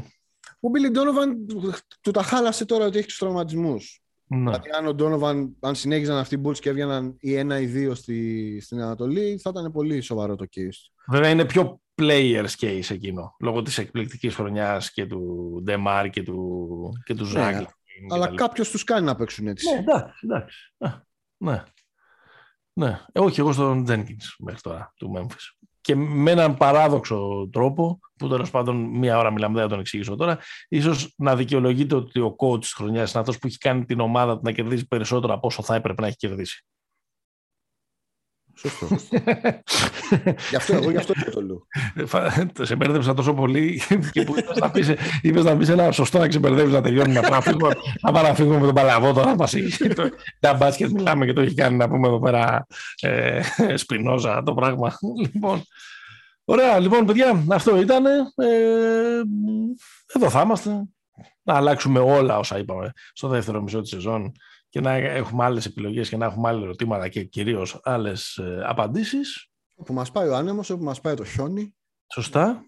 S2: Ο Billy Donovan του- του τα χάλασε τώρα ότι έχει τους τραυματισμούς.
S1: Ναι.
S2: Δηλαδή, αν ο Donovan, αν συνέχιζαν αυτοί οι Bulls και έβγαιναν ή ένα ή δύο στη, στην Ανατολή, θα ήταν πολύ σοβαρό το case. του.
S1: Βέβαια είναι πιο players case εκείνο, λόγω της εκπληκτικής χρονιάς και του Ντεμάρ και του, και του Ζάγκλ.
S2: Ναι, Αλλά κάποιος τους κάνει να παίξουν έτσι.
S1: Ναι, εντάξει, εντάξει. Α, Ναι. Ναι. Ε, όχι, εγώ στον Jenkins μέχρι τώρα του Memphis. Και με έναν παράδοξο τρόπο, που τέλος πάντων μία ώρα μιλάμε, δεν θα τον εξηγήσω τώρα, ίσως να δικαιολογείται ότι ο coach της χρονιάς είναι αυτός που έχει κάνει την ομάδα του να κερδίζει περισσότερο από όσο θα έπρεπε να έχει κερδίσει.
S2: Σωστό. γι' αυτό εγώ γι' αυτό και το λέω.
S1: Φα- σε μπέρδεψα τόσο πολύ και που είπες να πεις, είπες να πεις ένα σωστό να ξεμπερδεύεις να τελειώνει να πάμε να φύγουμε, να πάμε να φύγουμε με τον Παλαβό τώρα μας έχει- το- τα μπάσκετ μιλάμε και το έχει κάνει να πούμε εδώ πέρα ε, σπινόζα το πράγμα λοιπόν ωραία λοιπόν παιδιά αυτό ήταν ε, εδώ θα είμαστε να αλλάξουμε όλα όσα είπαμε στο δεύτερο μισό της σεζόν και να έχουμε άλλες επιλογές και να έχουμε άλλα ερωτήματα και κυρίως άλλες ε, απαντήσεις
S2: Όπου μας πάει ο άνεμος, όπου μας πάει το χιόνι.
S1: Σωστά.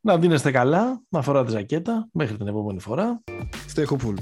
S1: Να δίνεστε καλά, να φοράτε ζακέτα μέχρι την επόμενη φορά.
S2: Stay hopeful.